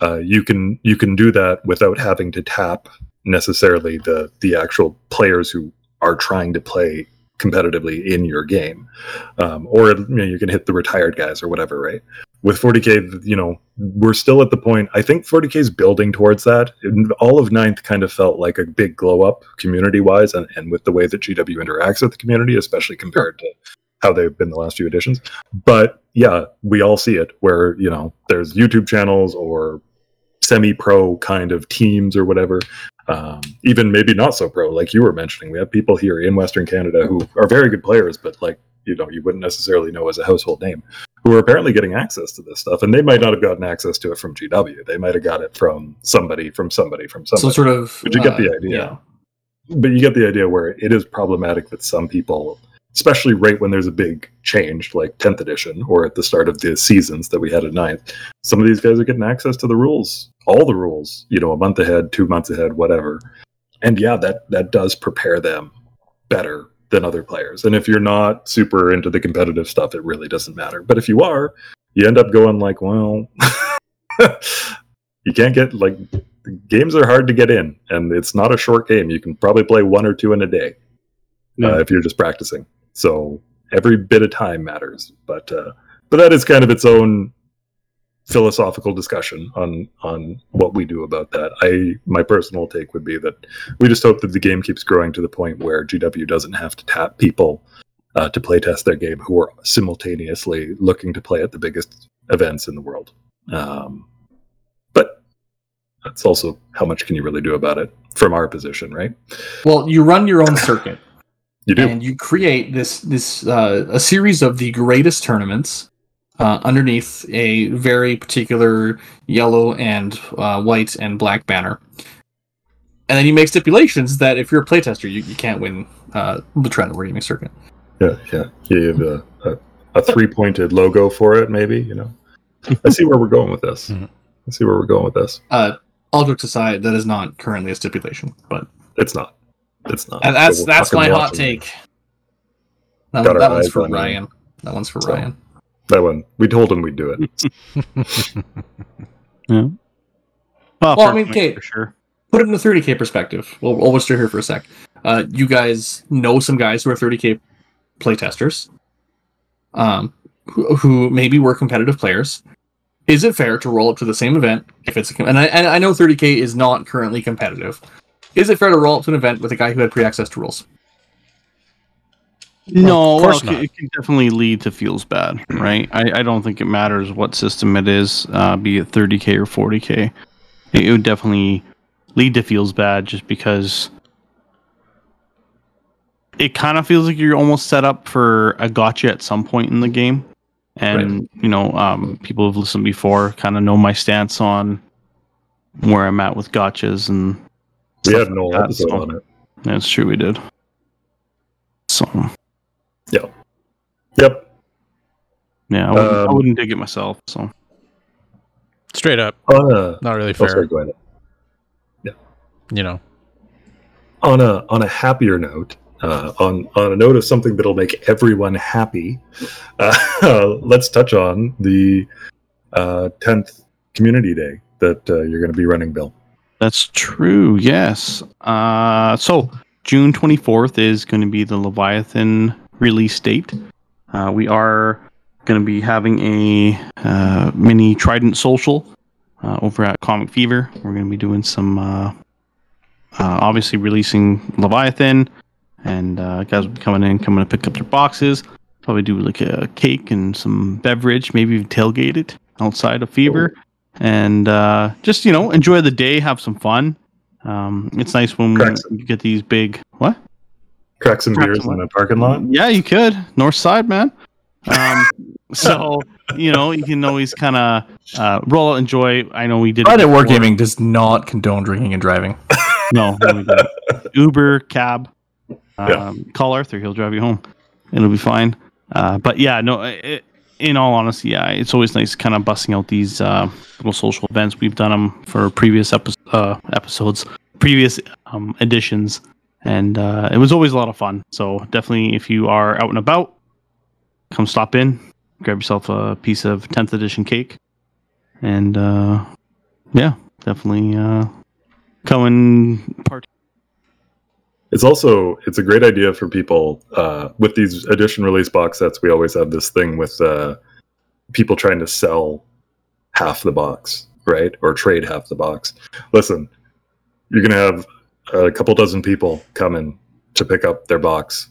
[SPEAKER 4] uh, you can you can do that without having to tap necessarily the the actual players who are trying to play competitively in your game, um, or you, know, you can hit the retired guys or whatever, right? With 40k, you know, we're still at the point. I think 40k is building towards that. All of Ninth kind of felt like a big glow up community wise, and, and with the way that GW interacts with the community, especially compared to how they've been the last few editions. But yeah, we all see it where you know there's YouTube channels or semi-pro kind of teams or whatever um, even maybe not so pro like you were mentioning we have people here in western canada who are very good players but like you know you wouldn't necessarily know as a household name who are apparently getting access to this stuff and they might not have gotten access to it from gw they might have got it from somebody from somebody from somebody
[SPEAKER 3] So sort of.
[SPEAKER 4] But you get the
[SPEAKER 3] uh,
[SPEAKER 4] idea.
[SPEAKER 3] Yeah.
[SPEAKER 4] but you get the idea where it is problematic that some people especially right when there's a big change like 10th edition or at the start of the seasons that we had at ninth some of these guys are getting access to the rules all the rules you know a month ahead two months ahead whatever. And yeah that that does prepare them better than other players. And if you're not super into the competitive stuff it really doesn't matter. But if you are you end up going like well you can't get like games are hard to get in and it's not a short game. You can probably play one or two in a day
[SPEAKER 2] Yeah.
[SPEAKER 4] uh, if you're just practicing so every bit of time matters but uh, but that is kind of its own philosophical discussion on on what we do about that. I my personal take would be that we just hope that the game keeps growing to the point where gw doesn't have to tap people uh, to play test their game who are simultaneously looking to play at the biggest events in the world. Um, but that's also how much can you really do about it from our position right?
[SPEAKER 3] Well, you run your own circuit.
[SPEAKER 4] You do
[SPEAKER 3] and you create this this uh, a series of the greatest tournaments uh, underneath a very particular yellow and uh, white and black banner. And then you make stipulations that if you're a playtester, you, you can't win uh, the Trident Wargaming circuit.
[SPEAKER 4] Yeah, yeah. You have a, a, a three pointed logo for it, maybe, you know. I see where we're going with this.
[SPEAKER 1] Mhm.
[SPEAKER 4] I see where we're going with this.
[SPEAKER 3] Uh, all jokes aside, that is not currently a stipulation, but
[SPEAKER 4] It's not. It's not.
[SPEAKER 3] and that's that's
[SPEAKER 4] fucking
[SPEAKER 3] my hot take. That,
[SPEAKER 4] Got
[SPEAKER 3] that one's for
[SPEAKER 4] on you.
[SPEAKER 3] Ryan. That one's for
[SPEAKER 4] So-
[SPEAKER 3] Ryan.
[SPEAKER 4] That one. We told him we'd do it.
[SPEAKER 2] Well,
[SPEAKER 3] Well,
[SPEAKER 2] for-
[SPEAKER 3] I mean, okay.
[SPEAKER 2] for sure.
[SPEAKER 3] put it in a 30k perspective. We'll, we'll stay here for a sec. Uh, you guys know some guys who are 30k playtesters, um, who, who maybe were competitive players. Is it fair to roll up to the same event if it's a, and I, and I know 30k is not currently competitive. Is it fair to roll up to an event with a guy who had pre-access to rules?
[SPEAKER 2] No,
[SPEAKER 1] of course
[SPEAKER 2] well,
[SPEAKER 1] not.
[SPEAKER 2] it can definitely lead to feels bad, right? I, I don't think it matters what system it is, uh, be it 30k or 40k. It, it would definitely lead to feels bad just because it kind of feels like you're almost set up for a gotcha at some point in the game. And, you know, um, people have listened before kind of know my stance on where I'm at with gotchas and
[SPEAKER 4] We had an
[SPEAKER 2] like
[SPEAKER 4] episode
[SPEAKER 2] so-
[SPEAKER 4] on it.
[SPEAKER 2] That's true, we did. So,
[SPEAKER 4] Yep.
[SPEAKER 2] yeah, I wouldn't, I
[SPEAKER 4] Um,
[SPEAKER 2] wouldn't dig it myself. So,
[SPEAKER 1] Straight up,
[SPEAKER 4] On a,
[SPEAKER 1] not really
[SPEAKER 4] oh,
[SPEAKER 1] fair.
[SPEAKER 4] sorry, go ahead.
[SPEAKER 1] You know,
[SPEAKER 4] on a on a happier note, uh, on on a note of something that'll make everyone happy, uh, let's touch on the uh, tenth Community Day that uh, you're going to be running, Bill.
[SPEAKER 2] That's true. Yes. Uh, so June 24th is going to be the Leviathan release date. Uh, we are going to be having a uh, mini Trident social uh, over at Comic Fever. We're going to be doing some, uh, uh, obviously releasing Leviathan, and guys will be coming in, coming to pick up their boxes. Probably do like a cake and some beverage, maybe even tailgate it outside of Fever and uh, just you know enjoy the day, have some fun. Um, it's nice when
[SPEAKER 4] Cracks.
[SPEAKER 2] you get these big what?
[SPEAKER 4] Crack some
[SPEAKER 2] Crack
[SPEAKER 4] beers
[SPEAKER 2] some
[SPEAKER 4] in the parking lot.
[SPEAKER 2] Yeah, you could North Side, man. Um, so you know you can always kind of uh, roll out, enjoy. I know we did. it
[SPEAKER 6] Planet
[SPEAKER 2] before.
[SPEAKER 6] Wargaming does not condone drinking and driving.
[SPEAKER 2] No, no, we. Uber, cab, um,
[SPEAKER 4] Yeah.
[SPEAKER 2] call Arthur. He'll drive you home. It'll be fine. Uh, but yeah, no. It, in all honesty, yeah, it's always nice kind of busting out these uh, little social events. We've done them for previous epi- uh, episodes, previous um, editions, and uh, it was always a lot of fun. So definitely, if you are out and about, come stop in, grab yourself a piece of 10th edition cake, and uh, yeah, definitely uh, come and part.
[SPEAKER 4] It's also it's a great idea for people uh, with these edition release box sets. We always have this thing with uh, people trying to sell half the box, right, or trade half the box. Listen, you're gonna have a couple dozen people coming to pick up their box.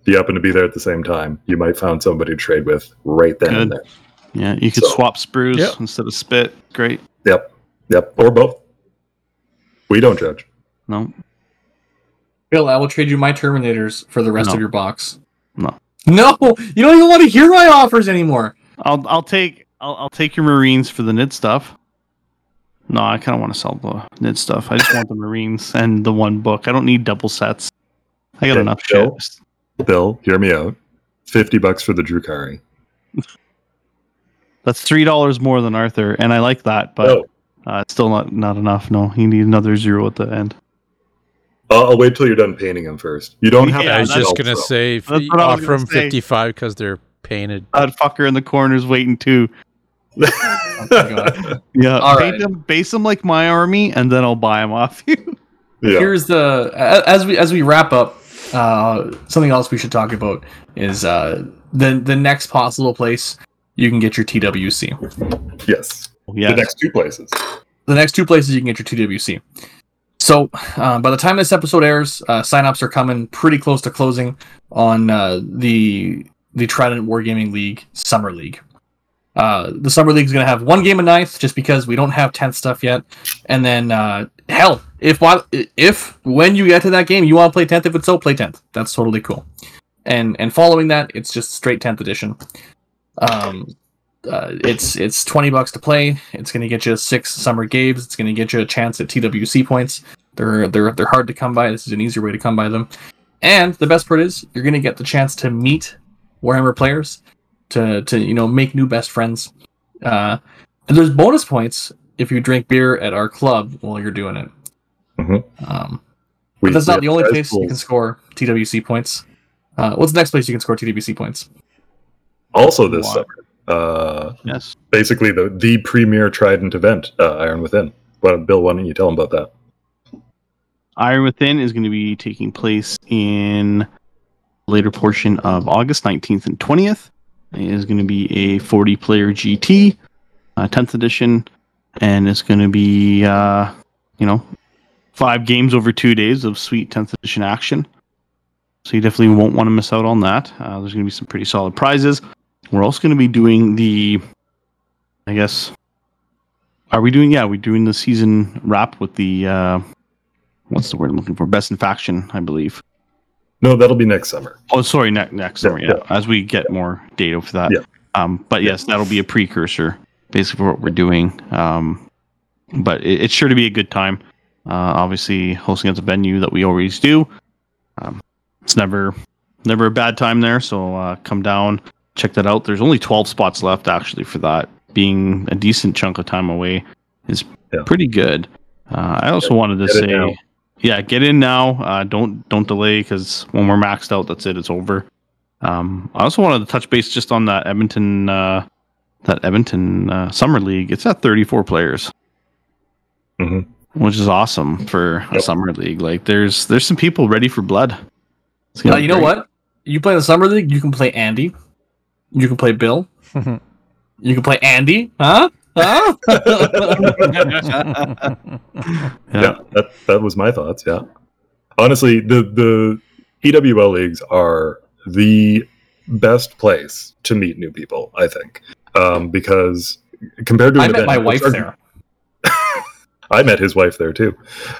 [SPEAKER 4] If you happen to be there at the same time, you might find somebody to trade with right then and there.
[SPEAKER 2] Yeah, you could
[SPEAKER 4] So-
[SPEAKER 2] swap sprues
[SPEAKER 1] Yep.
[SPEAKER 2] instead of spit. Great.
[SPEAKER 4] Yep, yep, or both. We don't judge.
[SPEAKER 2] No,
[SPEAKER 3] Bill, I will trade you my Terminators for the rest
[SPEAKER 2] No.
[SPEAKER 3] of your box.
[SPEAKER 2] No.
[SPEAKER 3] No, you don't even want to hear my offers anymore.
[SPEAKER 2] I'll I'll take I'll, I'll take your Marines for the knit stuff. No, I kind of want to sell the knit stuff. I just want the Marines and the one book. I don't need double sets. I got
[SPEAKER 4] Okay,
[SPEAKER 2] enough
[SPEAKER 4] Bill?
[SPEAKER 2] shit.
[SPEAKER 4] Bill, hear me out. Fifty bucks for the Drukhari.
[SPEAKER 2] That's three dollars more than Arthur, and I like that, but
[SPEAKER 4] Oh,
[SPEAKER 2] uh, still not not enough. No, you need another zero at the end.
[SPEAKER 4] I'll, I'll wait till you're done painting them first. You don't have.
[SPEAKER 2] Yeah,
[SPEAKER 1] I was just gonna
[SPEAKER 4] so.
[SPEAKER 1] say if
[SPEAKER 2] That's what I was
[SPEAKER 1] offer
[SPEAKER 2] gonna
[SPEAKER 1] them
[SPEAKER 2] say.
[SPEAKER 1] 55 because they're painted.
[SPEAKER 2] That fucker in the corner's waiting too.
[SPEAKER 3] Oh my God.
[SPEAKER 2] Yeah,
[SPEAKER 3] All
[SPEAKER 2] paint
[SPEAKER 3] right.
[SPEAKER 2] them, base them like my army, and then I'll buy them off you.
[SPEAKER 4] yeah.
[SPEAKER 3] Here's the a- as we as we wrap up. Uh, something else we should talk about is uh, the the next possible place you can get your TWC.
[SPEAKER 4] yes.
[SPEAKER 2] yeah,
[SPEAKER 4] The next two places.
[SPEAKER 3] the next two places you can get your TWC. So, uh, by the time this episode airs, uh, signups are coming pretty close to closing on uh, the the Trident Wargaming League Summer League. Uh, the Summer League is going to have one game a ninth, just because we don't have tenth stuff yet. And then, uh, hell, if if when you get to that game you want to play tenth, if it's so, play tenth. That's totally cool. And and following that, it's just straight tenth edition. Um, uh, it's it's 20 bucks to play. It's going to get you six summer games. It's going to get you a chance at twc points. They're they're they're hard to come by. This is an easier way to come by them. And the best part is you're going to get the chance to meet warhammer players to to you know make new best friends. Uh and there's bonus points if you drink beer at our club while you're doing it.
[SPEAKER 4] Mhm.
[SPEAKER 3] um
[SPEAKER 4] We-
[SPEAKER 3] but that's not the only place you can score twc points. Uh, what's the next place you can score twc points?
[SPEAKER 4] Also this summer. Uh,
[SPEAKER 2] yes.
[SPEAKER 4] basically the the premier Trident event, uh, Iron Within. Well, Bill, why don't you tell them about that?
[SPEAKER 2] Iron Within is going to be taking place in later portion of August 19th and 20th. It is going to be a 40 player GT, uh, 10th edition, and it's going to be, uh, you know, five games over two days of sweet 10th edition action. So you definitely won't want to miss out on that. Uh, there's going to be some pretty solid prizes. We're also going to be doing the, I guess, are we doing? Yeah, we're doing the season wrap with the. Uh, what's the word I'm looking for? Best in faction, I believe.
[SPEAKER 4] No, that'll be next summer.
[SPEAKER 2] Oh, sorry, ne- next
[SPEAKER 4] Yeah,
[SPEAKER 2] summer. Yeah, as we get more data for that.
[SPEAKER 4] Yeah.
[SPEAKER 2] Um, but yes, that'll be a precursor, basically, for what we're doing. Um, but it, it's sure to be a good time. Uh, obviously, hosting at the venue that we always do. Um, it's never, never a bad time there. So uh, come down, check that out. There's only 12 spots left actually for that. Being a decent chunk of time away is
[SPEAKER 4] Yeah.
[SPEAKER 2] pretty good. Uh, I also wanted to say, yeah, get in now. Uh, don't don't delay because when we're maxed out, that's it. It's over. Um, I also wanted to touch base just on that Edmonton uh, that Edmonton uh, summer league. It's at 34 players,
[SPEAKER 4] Mhm.
[SPEAKER 2] which is awesome for a
[SPEAKER 4] Yep.
[SPEAKER 2] summer league. Like there's there's some people ready for blood.
[SPEAKER 3] Uh,
[SPEAKER 2] be
[SPEAKER 3] you know what? You play the summer league. You can play Andy. You can play Bill. you can play Andy. Huh? Huh?
[SPEAKER 2] Yeah.
[SPEAKER 4] yeah, that that was my thoughts. Yeah, honestly, the the EWL leagues are the best place to meet new people. I think um, because compared to
[SPEAKER 3] I
[SPEAKER 4] an
[SPEAKER 3] met
[SPEAKER 4] event,
[SPEAKER 3] my
[SPEAKER 4] which
[SPEAKER 3] wife
[SPEAKER 4] are-
[SPEAKER 3] there.
[SPEAKER 4] I met his wife there too.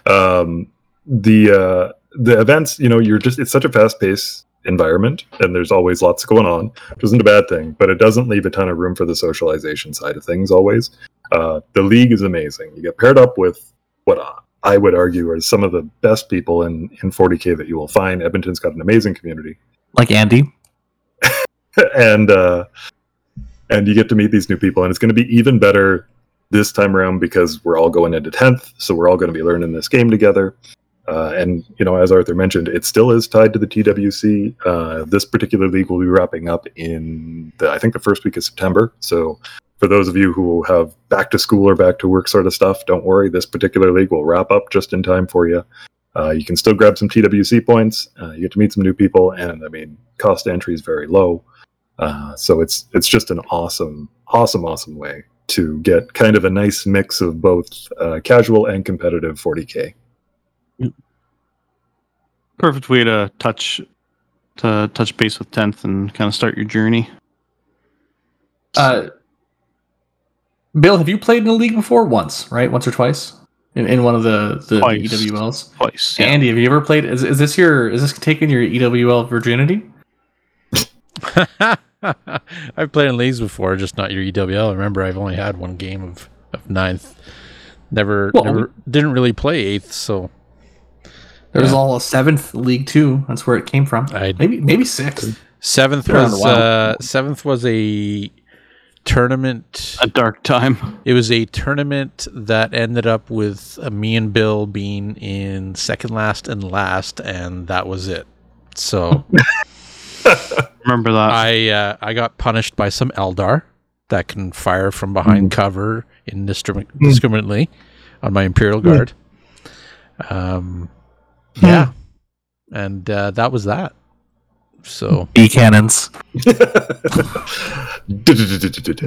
[SPEAKER 4] Um, the uh, the events, you know, you're just it's such a fast paced environment, and there's always lots going on, which isn't a bad thing, but it doesn't leave a ton of room for the socialization side of things. Always, uh, the league is amazing. You get paired up with what I would argue are some of the best people in in 40k that you will find. Edmonton's got an amazing community
[SPEAKER 6] Like Andy.
[SPEAKER 4] and uh, and you get to meet these new people, and it's going to be even better this time around because we're all going into tenth, so we're all going to be learning this game together. Uh, and you know, as Arthur mentioned, it still is tied to the TWC. Uh, this particular league will be wrapping up in the, I think the first week of September. So for those of you who have back to school or back to work sort of stuff, don't worry. This particular league will wrap up just in time for you. Uh, you can still grab some TWC points. Uh, you get to meet some new people, and I mean, cost entry is very low. Uh, so it's it's just an awesome, awesome, awesome way to get kind of a nice mix of both uh, casual and competitive 40k.
[SPEAKER 2] Perfect way to touch to touch base with tenth and kind of start your journey.
[SPEAKER 3] Uh, Bill, have you played in a league before? Once, right? Once or twice in, in one of the the
[SPEAKER 2] Twice.
[SPEAKER 3] EWLs.
[SPEAKER 2] Twice. Yeah.
[SPEAKER 3] Andy, have you ever played? Is, is this your? Is this taking your EWL virginity?
[SPEAKER 1] I've played in leagues before, just not your EWL. Remember, I've only had one game of, of ninth. Never,
[SPEAKER 3] Well,
[SPEAKER 1] never didn't really play eighth, so
[SPEAKER 3] There was
[SPEAKER 1] Yeah.
[SPEAKER 3] all a seventh league two. That's where it came from.
[SPEAKER 1] I
[SPEAKER 3] Maybe maybe sixth.
[SPEAKER 1] seventh was
[SPEAKER 3] a
[SPEAKER 1] uh, seventh was a tournament.
[SPEAKER 2] A dark time.
[SPEAKER 1] It was a tournament that ended up with uh, me and Bill being in second last and last, and that was it. So
[SPEAKER 2] Remember that.
[SPEAKER 1] I uh, I got punished by some Eldar that can fire from behind cover indiscriminately on my Imperial Guard. Um, yeah, and uh, that was that. So
[SPEAKER 7] D cannons.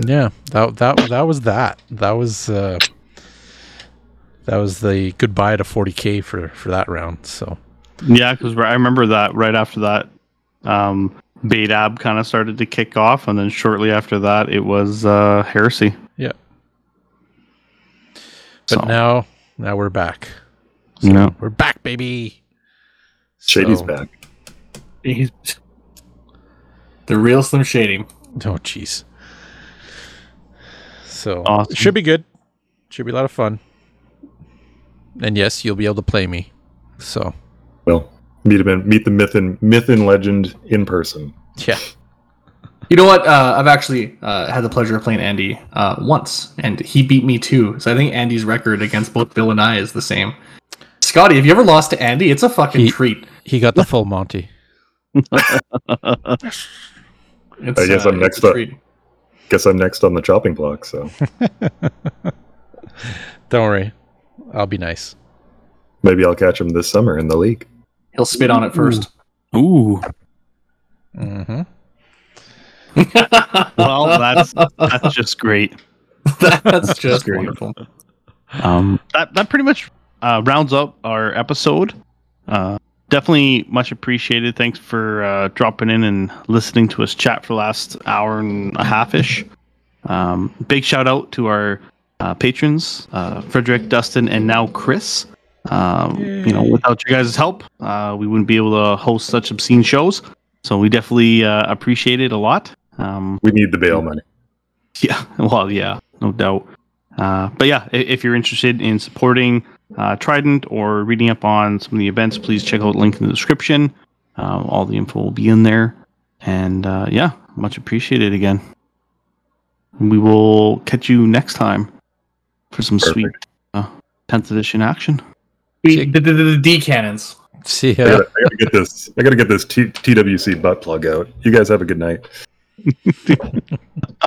[SPEAKER 1] yeah, that that that was that. That was uh, that was the goodbye to 40k for for that round. So
[SPEAKER 2] Yeah, because I remember that right after that, um, Badab kind of started to kick off, and then shortly after that, it was uh, Heresy.
[SPEAKER 1] yeah,
[SPEAKER 2] So,
[SPEAKER 1] but now now we're back.
[SPEAKER 2] You know,
[SPEAKER 1] We're back, baby.
[SPEAKER 4] Shady's
[SPEAKER 1] So-
[SPEAKER 4] back.
[SPEAKER 3] He's the real Slim Shady.
[SPEAKER 1] Oh, jeez. So
[SPEAKER 2] Awesome.
[SPEAKER 1] it should be good. Should be a lot of fun. And yes, you'll be able to play me. So
[SPEAKER 4] Well, meet him in, meet the myth and myth and legend in person.
[SPEAKER 1] yeah,
[SPEAKER 3] You know what? Uh, I've actually uh, had the pleasure of playing Andy uh, once, and he beat me too. So I think Andy's record against both Bill and I is the same. Scotty, have you ever lost to Andy? It's a fucking
[SPEAKER 1] He-
[SPEAKER 3] treat.
[SPEAKER 1] he got the full Monty.
[SPEAKER 4] I guess
[SPEAKER 3] uh,
[SPEAKER 4] I'm next
[SPEAKER 3] a
[SPEAKER 4] up.
[SPEAKER 3] treat.
[SPEAKER 4] Guess I'm next on the chopping block. So
[SPEAKER 1] Don't worry, I'll be nice.
[SPEAKER 4] maybe I'll catch him this summer in the league.
[SPEAKER 3] He'll spit on it first.
[SPEAKER 2] ooh,
[SPEAKER 1] hmm
[SPEAKER 2] well, that's that's just great.
[SPEAKER 3] That's just
[SPEAKER 4] great.
[SPEAKER 3] wonderful.
[SPEAKER 2] Um, that that pretty much uh, rounds up our episode. Uh, definitely much appreciated. Thanks for uh, dropping in and listening to us chat for the last hour and a half ish. Um, big shout out to our uh, patrons, uh, Frederick, Dustin, and now Chris. Um, you know, without you guys' help, uh, we wouldn't be able to host such obscene shows. So we definitely uh, appreciate it a lot. Um,
[SPEAKER 4] We need the bail money.
[SPEAKER 2] yeah, well, yeah, no doubt. Uh, but yeah, if you're interested in supporting uh, Trident or reading up on some of the events, please check out the link in the description. Uh, all the info will be in there. And uh, yeah, much appreciated again. We will catch you next time for some sweet uh, 10th edition action.
[SPEAKER 3] We, the, the, the D cannons.
[SPEAKER 1] See
[SPEAKER 4] I, gotta, I gotta get this. I gotta get this T- TWC butt plug out. You guys have a good night.